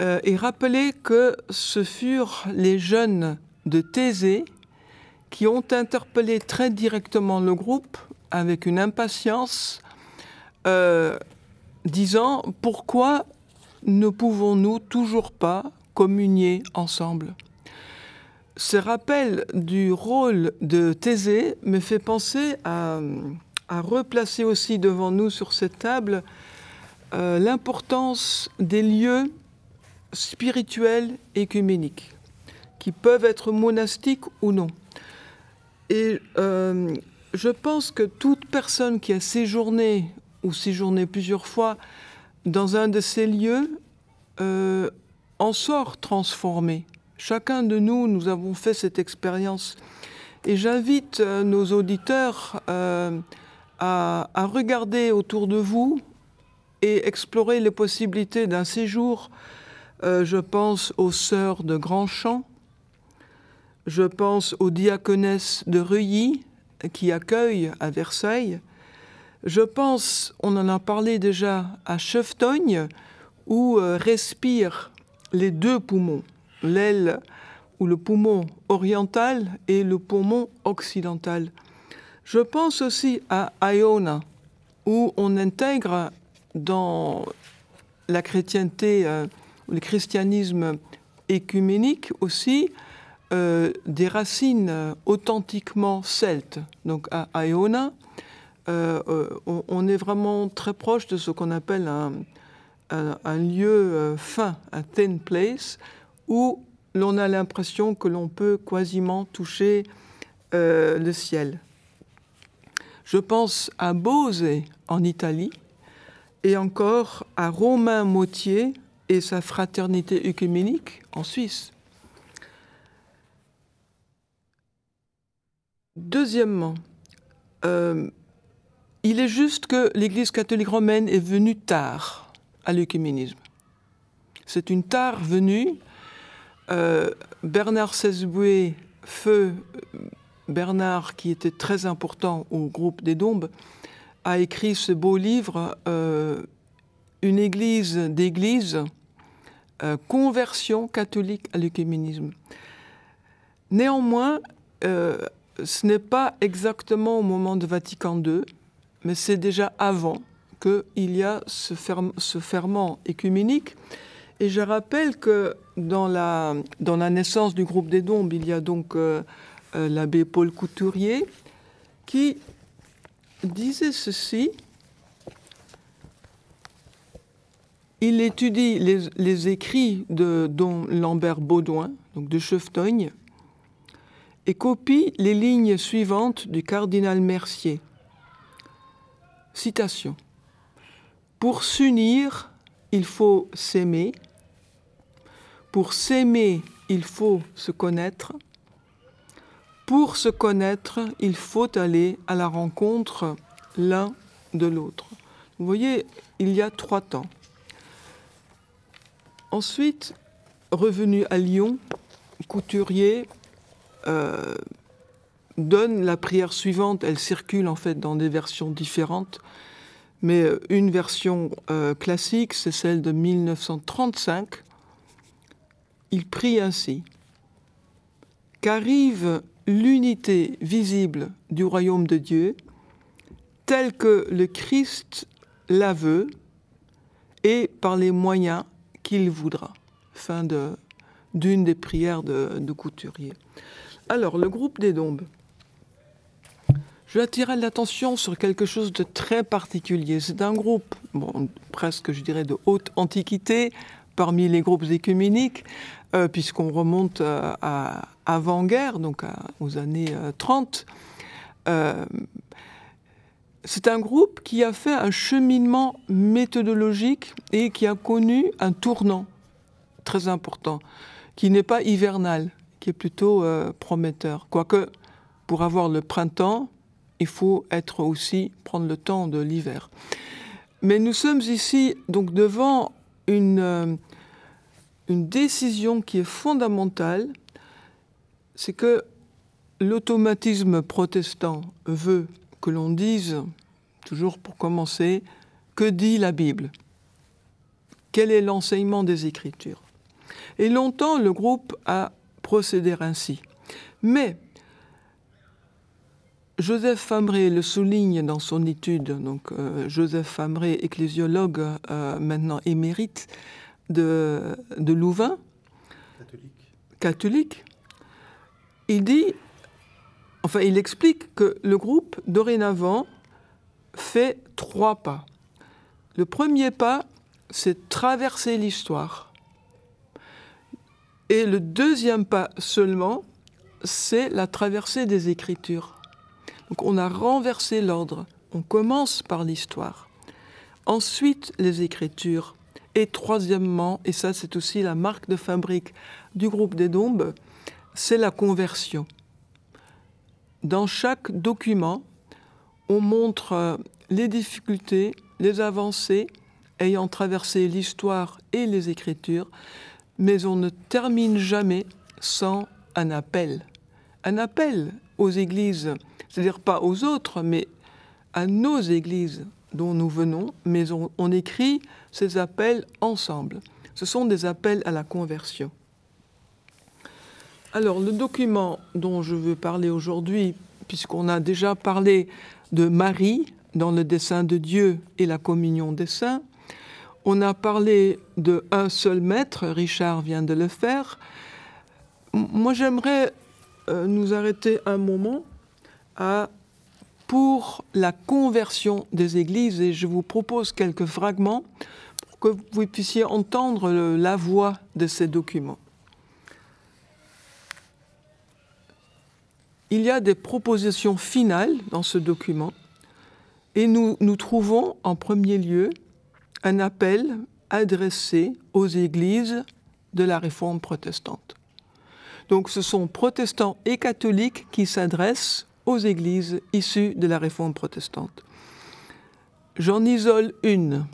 et rappeler que ce furent les jeunes de Thésée qui ont interpellé très directement le groupe avec une impatience, euh, disant pourquoi ne pouvons-nous toujours pas communier ensemble? Ce rappel du rôle de Thésée me fait penser à, replacer aussi devant nous sur cette table euh, l'importance des lieux spirituels écuméniques, qui peuvent être monastiques ou non. Et euh, je pense que toute personne qui a séjourné ou séjourné plusieurs fois dans un de ces lieux euh, en sort transformé. Chacun de nous, nous avons fait cette expérience. Et j'invite euh, nos auditeurs à, regarder autour de vous et explorer les possibilités d'un séjour je pense aux sœurs de Grandchamp, je pense aux diaconesses de Reuilly qui accueillent à Versailles, je pense, on en a parlé déjà, à Cheftogne où euh, respirent les deux poumons, l'aile ou le poumon oriental et le poumon occidental. Je pense aussi à Iona, où on intègre dans la chrétienté euh, le christianisme écuménique aussi, euh, des racines authentiquement celtes. Donc à Iona, euh, euh, on, est vraiment très proche de ce qu'on appelle un, un, lieu fin, un thin place, où l'on a l'impression que l'on peut quasiment toucher le ciel. Je pense à Bose en Italie et encore à Romain Mautier et sa fraternité œcuménique en Suisse. Deuxièmement, euh, il est juste que l'Église catholique romaine est venue tard à l'œcuménisme. C'est une tard venue. Euh, Bernard Sesboué, feu Bernard, qui était très important au groupe des Dombes, a écrit ce beau livre euh, une église d'église, conversion catholique à l'œcuménisme. Néanmoins, ce n'est pas exactement au moment de Vatican II, mais c'est déjà avant qu'il y a ce, ce, ferment écuménique. Et je rappelle que dans la, dans la naissance du groupe des Dombes, il y a donc euh, l'abbé Paul Couturier qui disait ceci Il étudie les, écrits de Don Lambert Baudouin, donc de Cheftogne, et copie les lignes suivantes du cardinal Mercier. Citation. Pour s'unir, il faut s'aimer. Pour s'aimer, il faut se connaître. Pour se connaître, il faut aller à la rencontre l'un de l'autre. Vous voyez, il y a trois temps. Ensuite, revenu à Lyon, Couturier euh, donne la prière suivante. Elle circule en fait dans des versions différentes, mais euh, une version euh, classique, c'est celle de 1935. Il prie ainsi Qu'arrive l'unité visible du royaume de Dieu, telle que le Christ la veut, et par les moyens qu'il voudra. Fin d'une des prières de couturier. Alors, le groupe des Dombes. Je vais attirer l'attention sur quelque chose de très particulier. C'est un groupe, presque, je dirais, de haute antiquité, parmi les groupes écuméniques, euh, puisqu'on remonte euh, à avant-guerre, donc aux années 30. Euh, c'est un groupe qui a fait un cheminement méthodologique et qui a connu un tournant très important, qui n'est pas hivernal, qui est plutôt prometteur. Quoique, pour avoir le printemps, il faut être aussi prendre le temps de l'hiver. Mais nous sommes ici donc devant une, une décision qui est fondamentale, c'est que l'automatisme protestant veut que l'on dise, toujours pour commencer, que dit la Bible? Quel est l'enseignement des Écritures? Et longtemps, le groupe a procédé ainsi. Mais Joseph Famré le souligne dans son étude, donc euh, Joseph Famré, ecclésiologue euh, maintenant émérite, de, Louvain, catholique. il dit, enfin, il explique que le groupe, dorénavant, fait trois pas. Le premier pas, c'est traverser l'histoire. Et le deuxième pas seulement, c'est la traversée des Écritures. Donc on a renversé l'ordre. On commence par l'histoire. Ensuite, les Écritures. Et troisièmement, et ça c'est aussi la marque de fabrique du groupe des Dombes, c'est la conversion. Dans chaque document, on montre euh, les difficultés, les avancées ayant traversé l'histoire et les écritures, mais on ne termine jamais sans un appel. Un appel aux églises, c'est-à-dire pas aux autres, mais à nos églises dont nous venons, mais on, écrit ces appels ensemble. Ce sont des appels à la conversion. Alors, le document dont je veux parler aujourd'hui, puisqu'on a déjà parlé de Marie dans le dessein de Dieu et la communion des saints, on a parlé de un seul maître, Richard vient de le faire. Moi, j'aimerais euh, nous arrêter un moment pour la conversion des églises et je vous propose quelques fragments pour que vous puissiez entendre la voix de ces documents. Il y a des propositions finales dans ce document et nous, nous trouvons en premier lieu un appel adressé aux églises de la réforme protestante. Donc ce sont protestants et catholiques qui s'adressent aux églises issues de la réforme protestante. J'en isole une.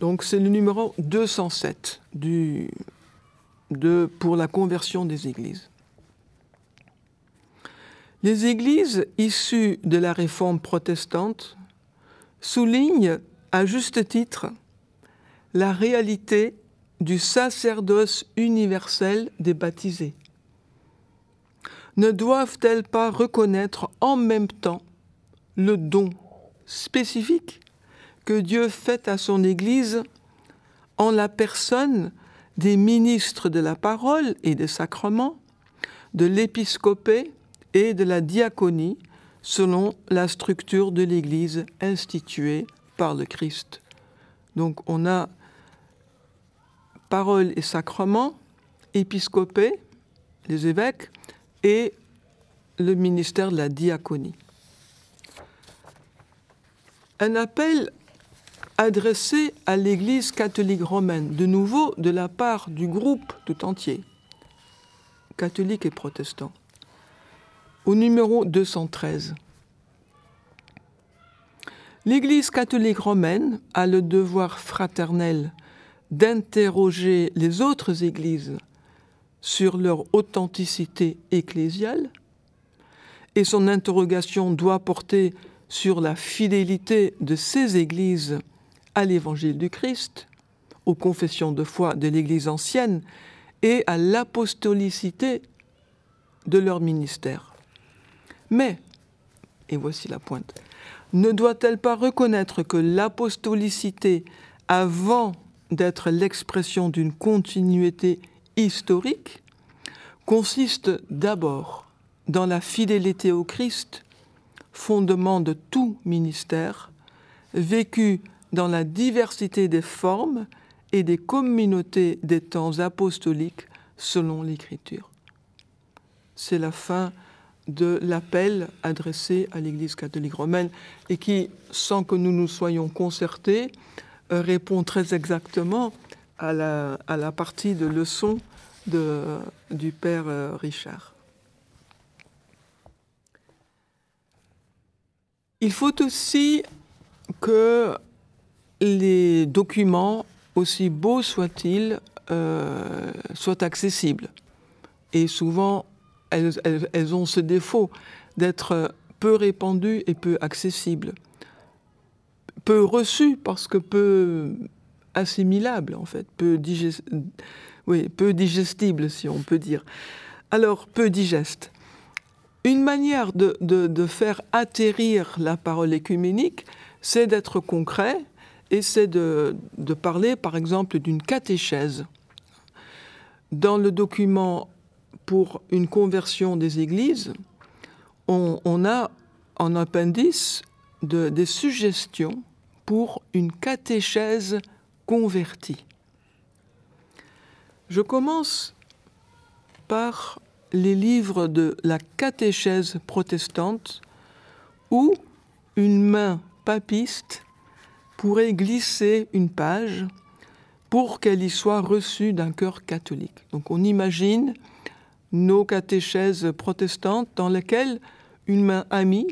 Donc c'est le numéro 207 du, de, pour la conversion des églises. Les églises issues de la réforme protestante soulignent à juste titre la réalité du sacerdoce universel des baptisés. Ne doivent-elles pas reconnaître en même temps le don spécifique que Dieu fait à son Église en la personne des ministres de la parole et des sacrements, de l'épiscopé et de la diaconie, selon la structure de l'Église instituée par le Christ. Donc on a parole et sacrement, épiscopé, les évêques, et le ministère de la diaconie. Un appel adressé à l'Église catholique romaine, de nouveau de la part du groupe tout entier, catholique et protestant, au numéro 213. L'Église catholique romaine a le devoir fraternel d'interroger les autres églises sur leur authenticité ecclésiale, et son interrogation doit porter sur la fidélité de ces églises à l'évangile du Christ, aux confessions de foi de l'Église ancienne et à l'apostolicité de leur ministère. Mais, et voici la pointe, ne doit-elle pas reconnaître que l'apostolicité, avant d'être l'expression d'une continuité historique consiste d'abord dans la fidélité au Christ, fondement de tout ministère, vécu dans la diversité des formes et des communautés des temps apostoliques selon l'Écriture. C'est la fin de l'appel adressé à l'Église catholique romaine et qui, sans que nous nous soyons concertés, euh, répond très exactement à la, partie de leçon du Père euh, Richard. Il faut aussi que les documents, aussi beaux soient-ils, euh, soient accessibles. Et souvent, elles, ont ce défaut d'être peu répandues et peu accessibles. Peu reçues parce que peu assimilables, en fait, peu, digestibles, si on peut dire. Alors, peu digestes. Une manière de faire atterrir la parole écuménique, c'est d'être concret et c'est de, de, parler, par exemple, d'une catéchèse. Dans le document pour une conversion des églises, on, a en appendice de, des suggestions pour une catéchèse convertie. Je commence par les livres de la catéchèse protestante où une main papiste pourrait glisser une page pour qu'elle y soit reçue d'un cœur catholique. Donc on imagine nos catéchèses protestantes dans lesquelles une main amie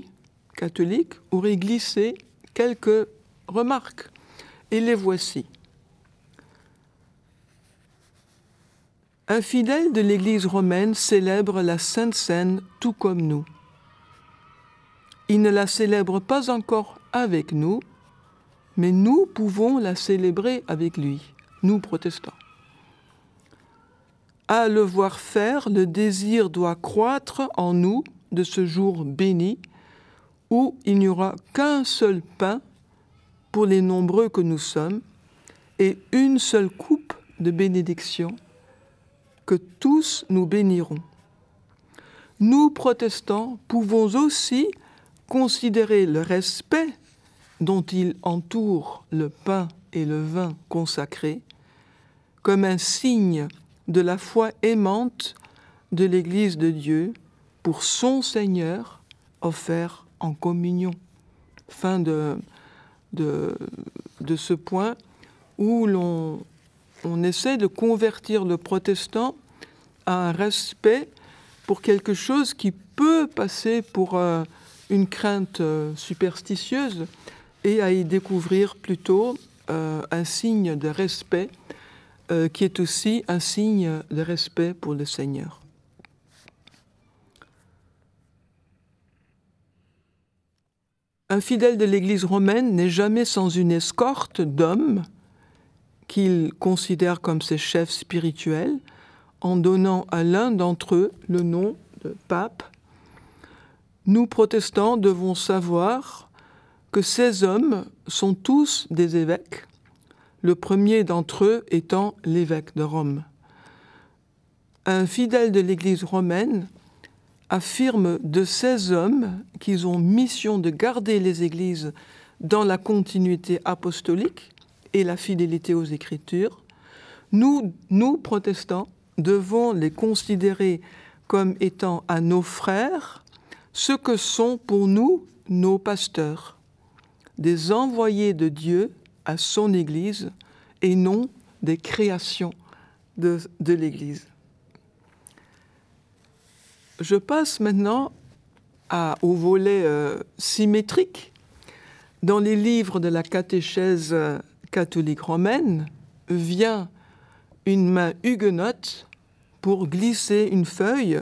catholique aurait glissé quelques remarques. Et les voici. Un fidèle de l'Église romaine célèbre la Sainte Seine tout comme nous. Il ne la célèbre pas encore avec nous, mais nous pouvons la célébrer avec lui, nous protestants. À le voir faire, le désir doit croître en nous de ce jour béni où il n'y aura qu'un seul pain pour les nombreux que nous sommes et une seule coupe de bénédiction que tous nous bénirons. Nous, protestants, pouvons aussi considérer le respect dont il entoure le pain et le vin consacrés comme un signe de la foi aimante de l'Église de Dieu pour son Seigneur offert en communion. Fin de, de, ce point où l'on on essaie de convertir le protestant à un respect pour quelque chose qui peut passer pour euh, une crainte euh, superstitieuse et à y découvrir plutôt euh, un signe de respect euh, qui est aussi un signe de respect pour le Seigneur. Un fidèle de l'Église romaine n'est jamais sans une escorte d'hommes qu'il considère comme ses chefs spirituels, en donnant à l'un d'entre eux le nom de pape. Nous, protestants, devons savoir que ces hommes sont tous des évêques, le premier d'entre eux étant l'évêque de Rome. Un fidèle de l'Église romaine affirme de ces hommes qu'ils ont mission de garder les églises dans la continuité apostolique et la fidélité aux Écritures, nous, nous, protestants, devons les considérer comme étant à nos frères ce que sont pour nous nos pasteurs, des envoyés de Dieu à son Église et non des créations de, l'Église. Je passe maintenant au volet euh, symétrique. Dans les livres de la catéchèse catholique romaine vient une main huguenote pour glisser une feuille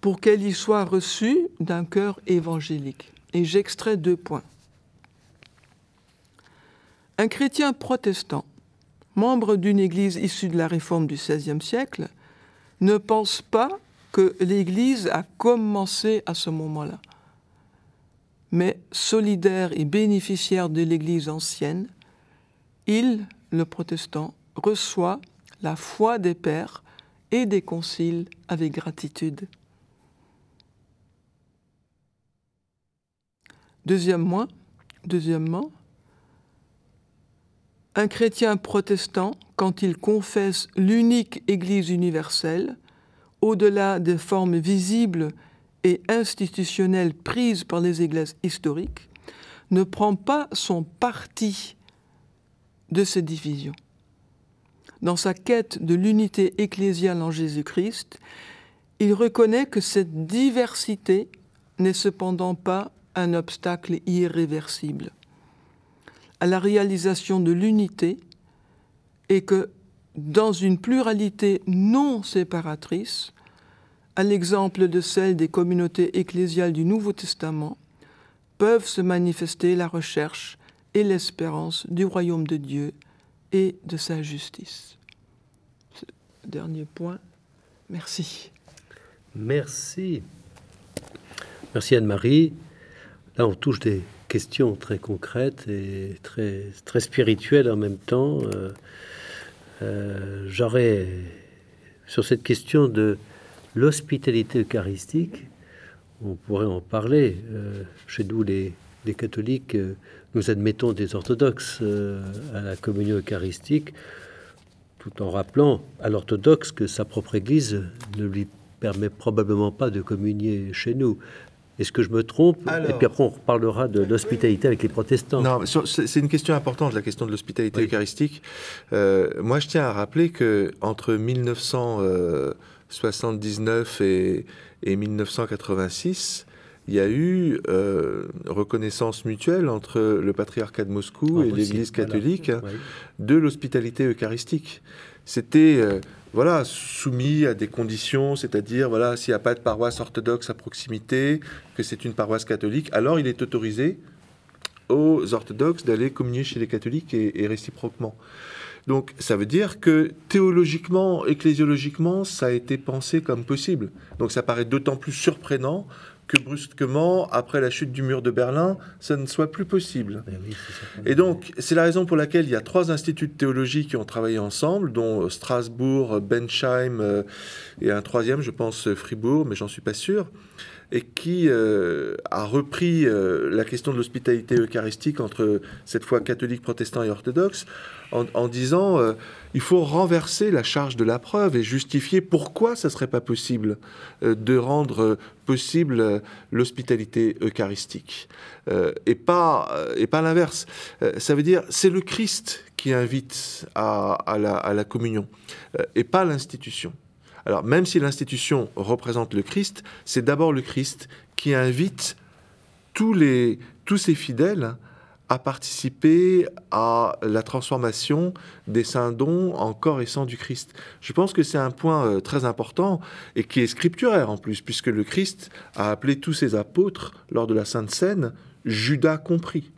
pour qu'elle y soit reçue d'un cœur évangélique. Et j'extrais deux points. Un chrétien protestant, membre d'une église issue de la réforme du XVIe siècle, ne pense pas que l'Église a commencé à ce moment-là, mais solidaire et bénéficiaire de l'Église ancienne, il, le protestant, reçoit la foi des pères et des conciles avec gratitude. Deuxièmement, deuxièmement, un chrétien protestant, quand il confesse l'unique Église universelle, au-delà des formes visibles et institutionnelles prises par les églises historiques, ne prend pas son parti de ces divisions. Dans sa quête de l'unité ecclésiale en Jésus-Christ, il reconnaît que cette diversité n'est cependant pas un obstacle irréversible à la réalisation de l'unité et que dans une pluralité non séparatrice, à l'exemple de celle des communautés ecclésiales du Nouveau Testament, peuvent se manifester la recherche et l'espérance du royaume de Dieu et de sa justice. dernier point, merci. Merci. Merci Anne-Marie. Là, on touche des questions très concrètes et très, très spirituelles en même temps. Euh, euh, j'aurais, sur cette question de l'hospitalité eucharistique, on pourrait en parler. Euh, chez nous, les, les catholiques, nous admettons des orthodoxes à la communion eucharistique, tout en rappelant à l'orthodoxe que sa propre Église ne lui permet probablement pas de communier chez nous. Est-ce que je me trompe? Et puis après, on reparlera de l'hospitalité avec les protestants. Non, c'est une question importante, la question de l'hospitalité eucharistique. Euh, moi, je tiens à rappeler que entre 1979 et, 1986, il y a eu euh, reconnaissance mutuelle entre le patriarcat de Moscou ah, et l'Église catholique de l'hospitalité eucharistique. C'était euh, voilà, soumis à des conditions, c'est-à-dire voilà, s'il n'y a pas de paroisse orthodoxe à proximité, que c'est une paroisse catholique, alors il est autorisé aux orthodoxes d'aller communier chez les catholiques et, réciproquement. Donc ça veut dire que théologiquement, ecclésiologiquement, ça a été pensé comme possible. Donc ça paraît d'autant plus surprenant que brusquement, après la chute du mur de Berlin, ça ne soit plus possible. Eh et donc, c'est la raison pour laquelle il y a trois instituts de théologie qui ont travaillé ensemble, dont Strasbourg, Bentheim euh, et un troisième, je pense, Fribourg, mais j'en suis pas sûr et qui euh, a repris euh, la question de l'hospitalité eucharistique entre cette fois catholique, protestant et orthodoxe, en, disant euh, il faut renverser la charge de la preuve et justifier pourquoi ça serait pas possible de rendre possible l'hospitalité eucharistique et pas et pas l'inverse. ça veut dire c'est le Christ qui invite à la communion et pas l'institution. Alors même si l'institution représente le Christ, c'est d'abord le Christ qui invite tous, les, tous ses fidèles à participer à la transformation des saints dons en corps et sang du Christ. Je pense que c'est un point euh, très important et qui est scripturaire en plus, puisque le Christ a appelé tous ses apôtres lors de la Sainte Seine, Judas compris.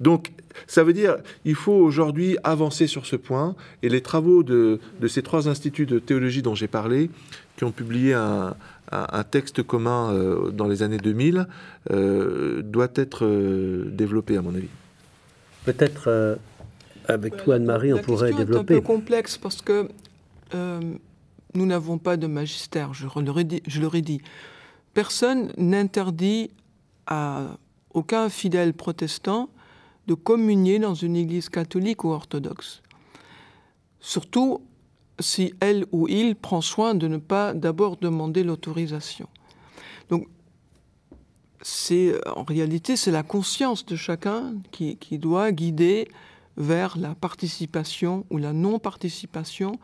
Donc, ça veut dire il faut aujourd'hui avancer sur ce point, et les travaux de, ces trois instituts de théologie dont j'ai parlé, qui ont publié un, texte commun euh, dans les années 2000, euh, doit être euh, développé, à mon avis. Peut-être avec toi, Anne-Marie, on pourrait développer. C'est un peu complexe parce que nous n'avons pas de magistère, je je leur ai dit. Personne n'interdit à aucun fidèle protestant de communier dans une église catholique ou orthodoxe. Surtout si elle ou il prend soin de ne pas d'abord demander l'autorisation. Donc, c'est en réalité c'est la conscience de chacun qui, doit guider vers la participation ou la non-participation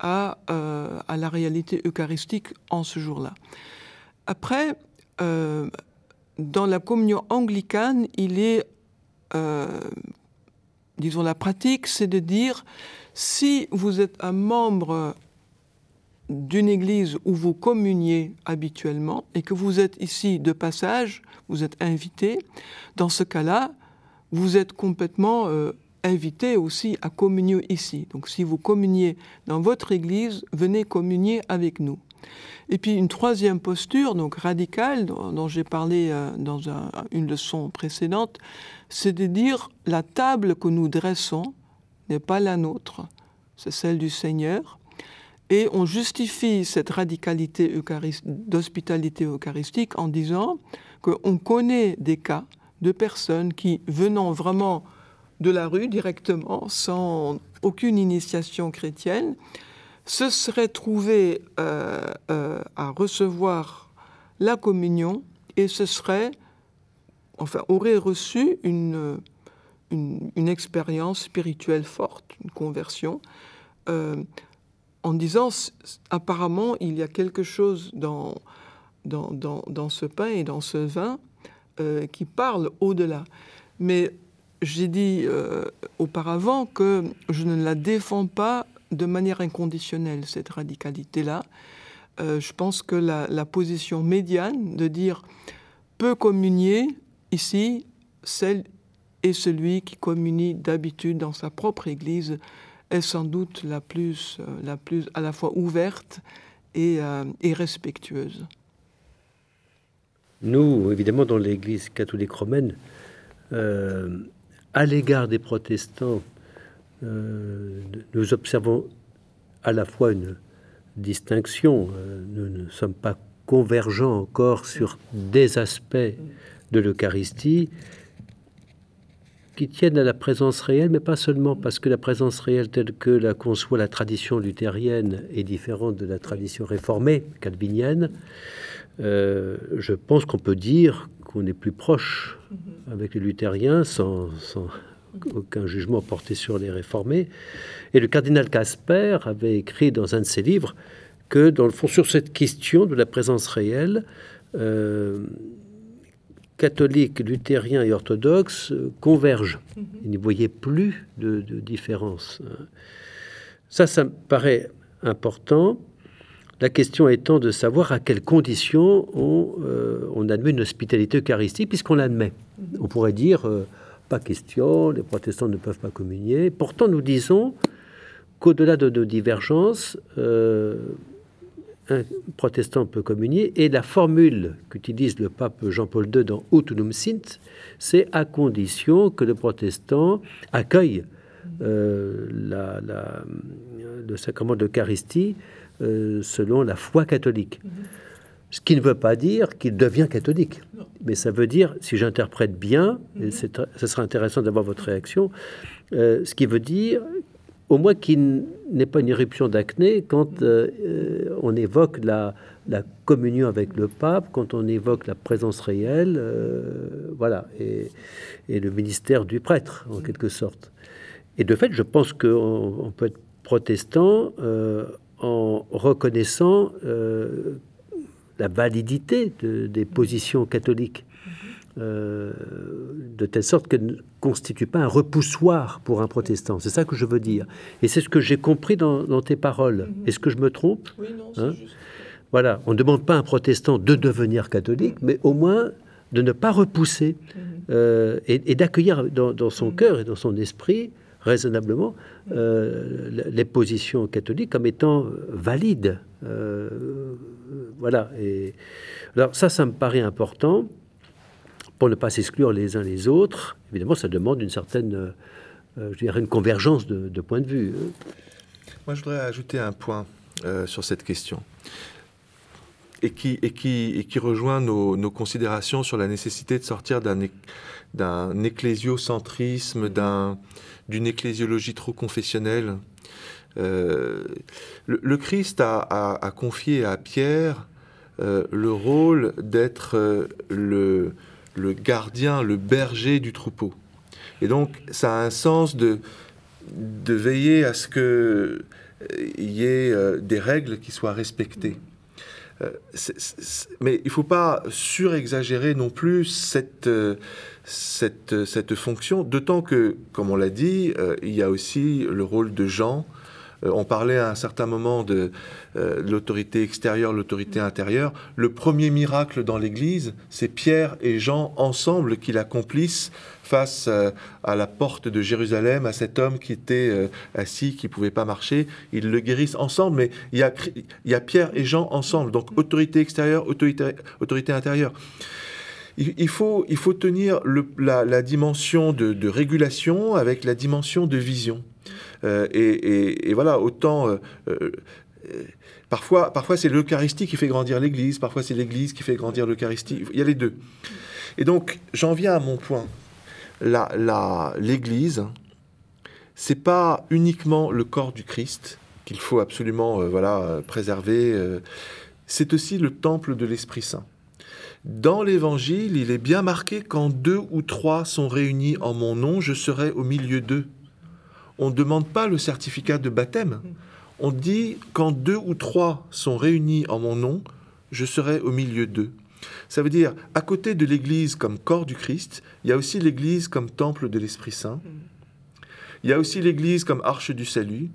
à, euh, à, la réalité eucharistique en ce jour-là. Après, euh, dans la communion anglicane, il est disons, la pratique, c'est de dire, si vous êtes un membre d'une église où vous communiez habituellement et que vous êtes ici de passage, vous êtes invité, dans ce cas-là, vous êtes complètement euh, invité aussi à communier ici. Donc si vous communiez dans votre église, venez communier avec nous. Et puis une troisième posture, donc radicale, dont, j'ai parlé euh, dans une leçon précédente, c'est de dire la table que nous dressons n'est pas la nôtre, c'est celle du Seigneur. Et on justifie cette radicalité d'hospitalité eucharistique en disant qu'on connaît des cas de personnes qui, venant vraiment de la rue directement, sans aucune initiation chrétienne, se seraient trouvées euh, euh, à recevoir la communion et ce serait, enfin, auraient reçu une, une, expérience spirituelle forte, une conversion, euh, en disant apparemment il y a quelque chose dans, dans, dans, ce pain et dans ce vin qui parle au-delà. Mais j'ai dit auparavant que je ne la défends pas de manière inconditionnelle, cette radicalité-là. je pense que la, position médiane de dire peut communier, ici, celle et celui qui communie d'habitude dans sa propre Église est sans doute la plus, euh, la plus à la fois ouverte et, euh, et respectueuse. Nous, évidemment, dans l'Église catholique romaine, euh, à l'égard des protestants, nous observons à la fois une distinction. nous ne sommes pas convergents encore sur des aspects de l'Eucharistie, qui tiennent à la présence réelle, mais pas seulement, parce que la présence réelle telle que la conçoit la tradition luthérienne est différente de la tradition réformée calvinienne. Euh, je pense qu'on peut dire qu'on est plus proche avec les luthériens sans, aucun jugement porté sur les réformés. Et le cardinal Casper avait écrit dans un de ses livres que, dans le fond, sur cette question de la présence réelle, euh, catholiques, luthériens et orthodoxes euh, convergent. Mhm. Ils n'y voyaient plus de, différence. Ça, ça me paraît important. La question étant de savoir à quelles conditions on, euh, admet une hospitalité eucharistique, puisqu'on l'admet. Mhm. On pourrait dire, euh, pas question, les protestants ne peuvent pas communier. Pourtant, nous disons qu'au-delà de nos divergences, un protestant peut communier. Et la formule qu'utilise le pape Jean-Paul II dans Utunum Sint, c'est à condition que le protestant accueille euh, le sacrement de l'Eucharistie euh, selon la foi catholique. Ce qui ne veut pas dire qu'il devient catholique, mais ça veut dire, si j'interprète bien, et ce sera intéressant d'avoir votre réaction, euh, ce qui veut dire au moins qu'il n'ait pas une éruption d'acné quand euh, euh, on évoque la, communion avec le pape, quand on évoque la présence réelle, euh, voilà, et, le ministère du prêtre, en quelque sorte. Et de fait, je pense qu'on peut être protestant en reconnaissant la validité des positions catholiques. Euh, de telle sorte qu'elle ne constitue pas un repoussoir pour un protestant. C'est ça que je veux dire. Et c'est ce que j'ai compris dans, tes paroles. Mhm. Est-ce que je me trompe Oui, non, hein juste. Voilà, on ne demande pas à un protestant de devenir catholique, mais au moins de ne pas repousser mhm. euh, et, d'accueillir dans, son mhm. cœur et dans son esprit raisonnablement euh, les positions catholiques comme étant valides. voilà. Et alors ça, ça me paraît important pour ne pas s'exclure les uns les autres. Évidemment, ça demande une certaine, euh, je dirais, une convergence de, de points de vue. Moi, je voudrais ajouter un point euh, sur cette question. Et qui, et qui, et qui rejoint nos, nos, considérations sur la nécessité de sortir d'un, d'un ecclésiocentrisme, d'un, d'une ecclésiologie trop confessionnelle. Euh, le, Christ a, confié à Pierre euh, le rôle d'être euh, le, gardien, le berger du troupeau. Et donc, ça a un sens de, veiller à ce qu'il y ait des règles qui soient respectées. Mais il ne faut pas surexagérer non plus cette, cette, cette fonction, d'autant que, comme on l'a dit, il y a aussi le rôle de Jean euh, on parlait à un certain moment de euh, l'autorité extérieure, l'autorité intérieure. Le premier miracle dans l'Église, c'est Pierre et Jean ensemble qui l'accomplissent face euh, à la porte de Jérusalem, à cet homme qui était assis, qui ne pouvait pas marcher. Ils le guérissent ensemble, mais il y a, il Pierre et Jean ensemble. Donc autorité extérieure, autorité, intérieure. Il, faut, il faut tenir la, dimension de régulation avec la dimension de vision. Euh, et, voilà, autant euh, euh, parfois, parfois c'est l'Eucharistie qui fait grandir l'Église, parfois c'est l'Église qui fait grandir l'Eucharistie. Il y a les deux. Et donc, j'en viens à mon point. L'Église, la, c'est pas uniquement le corps du Christ qu'il faut absolument voilà, préserver, c'est aussi le temple de l'Esprit Saint. Dans l'Évangile, il est bien marqué quand deux ou trois sont réunis en mon nom, je serai au milieu d'eux. On ne demande pas le certificat de baptême. On dit quand deux ou trois sont réunis en mon nom, je serai au milieu d'eux. Ça veut dire, à côté de l'Église comme corps du Christ, il y a aussi l'Église comme temple de l'Esprit Saint. Il y a aussi l'Église comme arche du salut,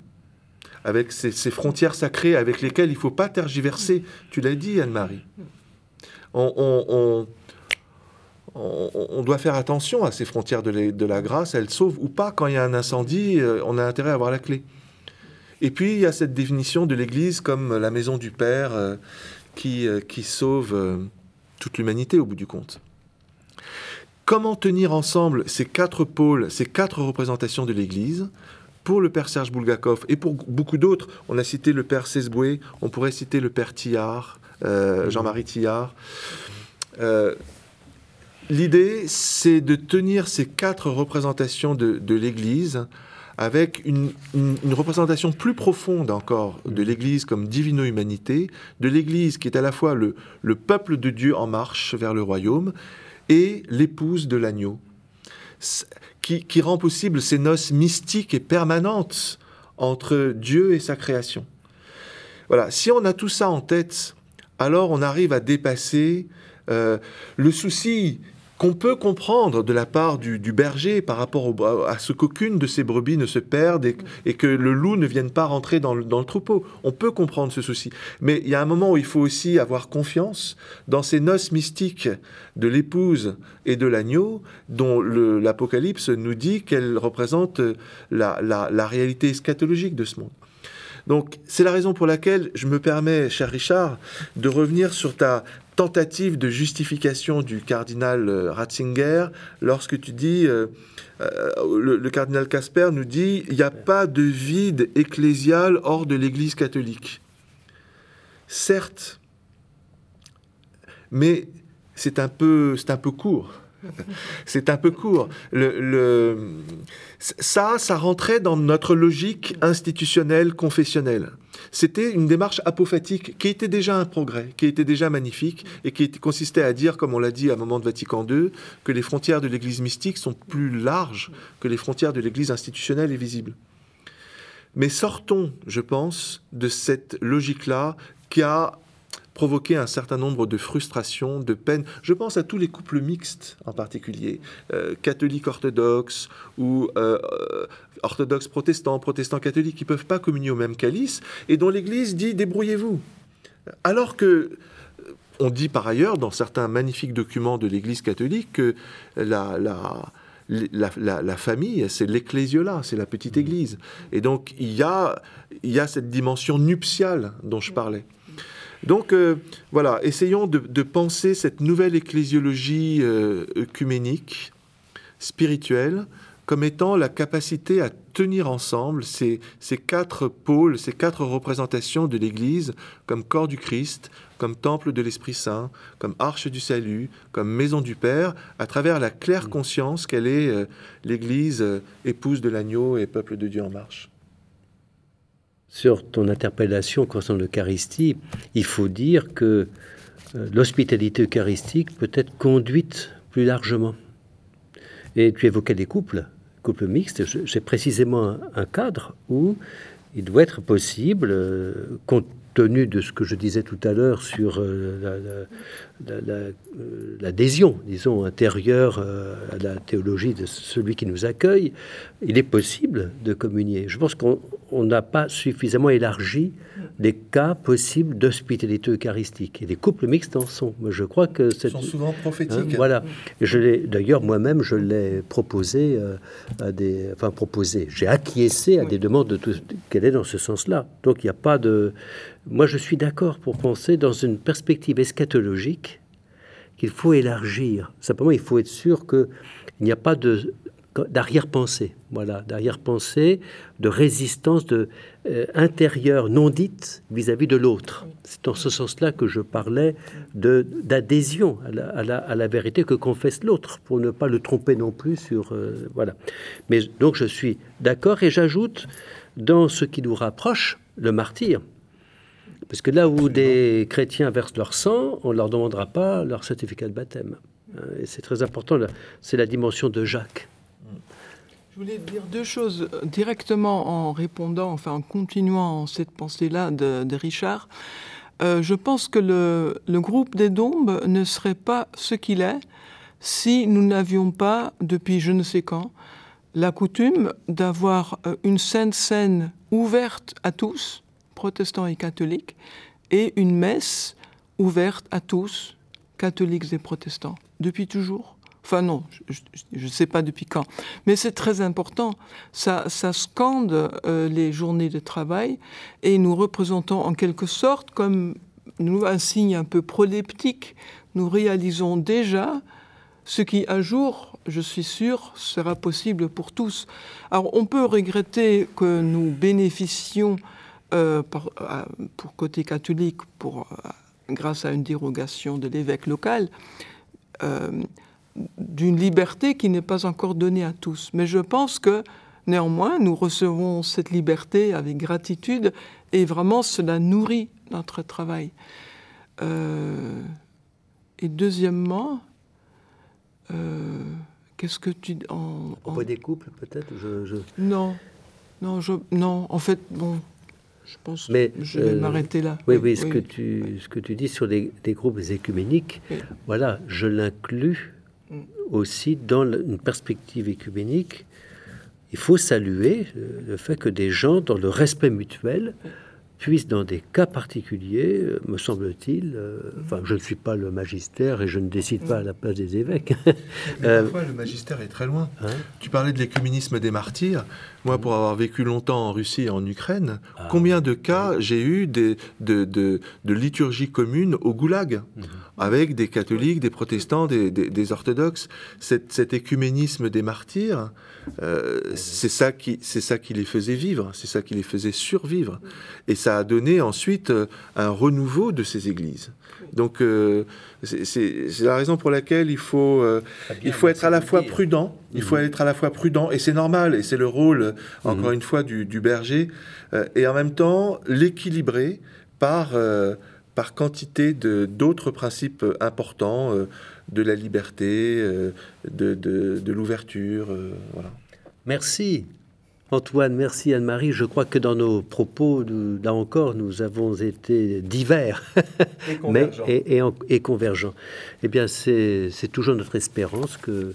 avec ces, frontières sacrées avec lesquelles il ne faut pas tergiverser. Tu l'as dit, Anne-Marie. On, doit faire attention à ces frontières de, la grâce. Elles sauvent ou pas. Quand il y a un incendie, euh, on a intérêt à avoir la clé. Et puis, il y a cette définition de l'Église comme la maison du Père euh, qui, euh, qui sauve toute l'humanité au bout du compte. Comment tenir ensemble ces quatre pôles, ces quatre représentations de l'Église? Pour le père Serge Boulgakov et pour beaucoup d'autres, on a cité le père Cesboué, on pourrait citer le père Tillard, Jean-Marie Tillard. Euh, l'idée, c'est de tenir ces quatre représentations de, l'Église avec une, représentation plus profonde encore de l'Église comme divino-humanité, de l'Église qui est à la fois le, le peuple de Dieu en marche vers le royaume et l'épouse de l'agneau qui, rend possible ces noces mystiques et permanentes entre Dieu et sa création. Voilà, si on a tout ça en tête, alors on arrive à dépasser euh, le souci qu'on peut comprendre de la part du, berger par rapport à ce qu'aucune de ses brebis ne se perde et, que le loup ne vienne pas rentrer dans le, troupeau. On peut comprendre ce souci. Mais il y a un moment où il faut aussi avoir confiance dans ces noces mystiques de l'épouse et de l'agneau, dont l'Apocalypse nous dit qu'elles représentent la, la réalité eschatologique de ce monde. Donc, c'est la raison pour laquelle je me permets, cher Richard, de revenir sur ta, tentative de justification du cardinal euh, Ratzinger lorsque tu dis, euh, euh, le, cardinal Casper nous dit, il n'y a pas de vide ecclésial hors de l'Église catholique. Certes, mais c'est un peu, c'est un peu court. <laughs> C'est un peu court. Ça, ça rentrait dans notre logique institutionnelle, confessionnelle. C'était une démarche apophatique qui était déjà un progrès, qui était déjà magnifique et qui consistait à dire, comme on l'a dit à un moment de Vatican II, que les frontières de l'Église mystique sont plus larges que les frontières de l'Église institutionnelle et visible. Mais sortons, je pense, de cette logique-là qui a provoqué un certain nombre de frustrations, de peines. Je pense à tous les couples mixtes en particulier, euh, catholiques orthodoxes ou euh, orthodoxes protestants, protestants catholiques, qui ne peuvent pas communier au même calice et dont l'Église dit débrouillez-vous. Alors que euh, on dit par ailleurs dans certains magnifiques documents de l'Église catholique que la, famille, c'est l'ecclésiola, c'est la petite église. Et donc, il y a cette dimension nuptiale dont je parlais. Donc euh, voilà, essayons de, penser cette nouvelle ecclésiologie euh, œcuménique, spirituelle, comme étant la capacité à tenir ensemble ces, quatre pôles, ces quatre représentations de l'Église comme corps du Christ, comme temple de l'Esprit Saint, comme arche du salut, comme maison du Père, à travers la claire conscience qu'elle est euh, l'Église épouse de l'agneau et peuple de Dieu en marche sur ton interpellation concernant l'Eucharistie, il faut dire que euh, l'hospitalité eucharistique peut être conduite plus largement. Et tu évoquais des couples, couples mixtes. J'ai précisément un, cadre où il doit être possible, euh, compte tenu de ce que je disais tout à l'heure sur euh, l'adhésion, disons, intérieure à la théologie de celui qui nous accueille, il est possible de communier. Je pense qu'on n'a pas suffisamment élargi les cas possibles d'hospitalité eucharistique. Et les couples mixtes en sont. Je crois que c'est sont souvent prophétiques. Hein, voilà. je l'ai d'ailleurs moi-même, je l'ai proposé à des, enfin proposé. J'ai acquiescé à des demandes de tout qu'elle est dans ce sens-là. Donc il n'y a pas de moi, je suis d'accord pour penser dans une perspective eschatologique qu'il faut élargir. Simplement, il faut être sûr qu'il n'y a pas de d'arrière-pensée, voilà, d'arrière-pensée, de résistance de, euh, intérieure non dite vis-à-vis de l'autre. C'est dans ce sens-là que je parlais d'adhésion à la, à, la, vérité que confesse l'autre, pour ne pas le tromper non plus sur... Euh, voilà. Mais donc je suis d'accord et j'ajoute, dans ce qui nous rapproche, le martyr. Parce que là où des chrétiens versent leur sang, on ne leur demandera pas leur certificat de baptême. Et c'est très important, c'est la dimension de Jacques. Je voulais dire deux choses directement en répondant, enfin en continuant cette pensée-là de, Richard. Euh, je pense que le, le, groupe des Dombes ne serait pas ce qu'il est si nous n'avions pas, depuis je ne sais quand, la coutume d'avoir euh, une sainte scène ouverte à tous, protestants et catholiques, et une messe ouverte à tous, catholiques et protestants, depuis toujours. Enfin non, je ne sais pas depuis quand. Mais c'est très important. Ça, scande euh, les journées de travail et nous représentons en quelque sorte, comme nous un signe un peu proleptique, nous réalisons déjà ce qui un jour, je suis sûr, sera possible pour tous. Alors on peut regretter que nous bénéficions euh, pour côté catholique, pour, euh, grâce à une dérogation de l'évêque local, d'une liberté qui n'est pas encore donnée à tous. Mais je pense que néanmoins, nous recevons cette liberté avec gratitude et vraiment cela nourrit notre travail. Euh, et deuxièmement, euh, qu'est-ce que tu... En, en... des couples peut-être je, Non, non, je, non, en fait, bon, je pense Mais, que je vais euh, m'arrêter là. Oui, oui, ce, Que tu, ce que tu dis sur les, des groupes écuméniques, voilà, je l'inclus aussi dans une perspective écuménique, il faut saluer le fait que des gens, dans le respect mutuel, puissent, dans des cas particuliers, euh, me semble-t-il, euh, enfin, je ne suis pas le magistère et je ne décide pas à la place des évêques. <laughs> Euh, parfois, le magistère est très loin. Hein tu parlais de l'écuménisme des martyrs. Moi, pour avoir vécu longtemps en Russie et en Ukraine, ah. combien de cas j'ai eu de, de, de, liturgie commune au goulag, mhm. avec des catholiques, des protestants, des, des, orthodoxes. Cet, cet, écuménisme des martyrs, c'est ça, qui, ça qui les faisait vivre, c'est ça qui les faisait survivre. Et ça a donné ensuite euh, un renouveau de ces églises. Donc euh, c'est la raison pour laquelle il faut, euh, il faut être à la fois prudent, il faut mhm. être à la fois prudent, et c'est normal, et c'est le rôle, encore mhm. une fois, du, berger, et en même temps l'équilibrer par, par quantité d'autres principes importants de la liberté, de, de, de l'ouverture. voilà. Merci. Antoine, merci Anne-Marie. Je crois que dans nos propos, là encore, nous avons été divers <laughs> et convergents. et, convergents. Eh bien, c'est toujours notre espérance que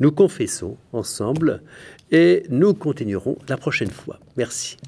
nous confessons ensemble et nous continuerons la prochaine fois. Merci.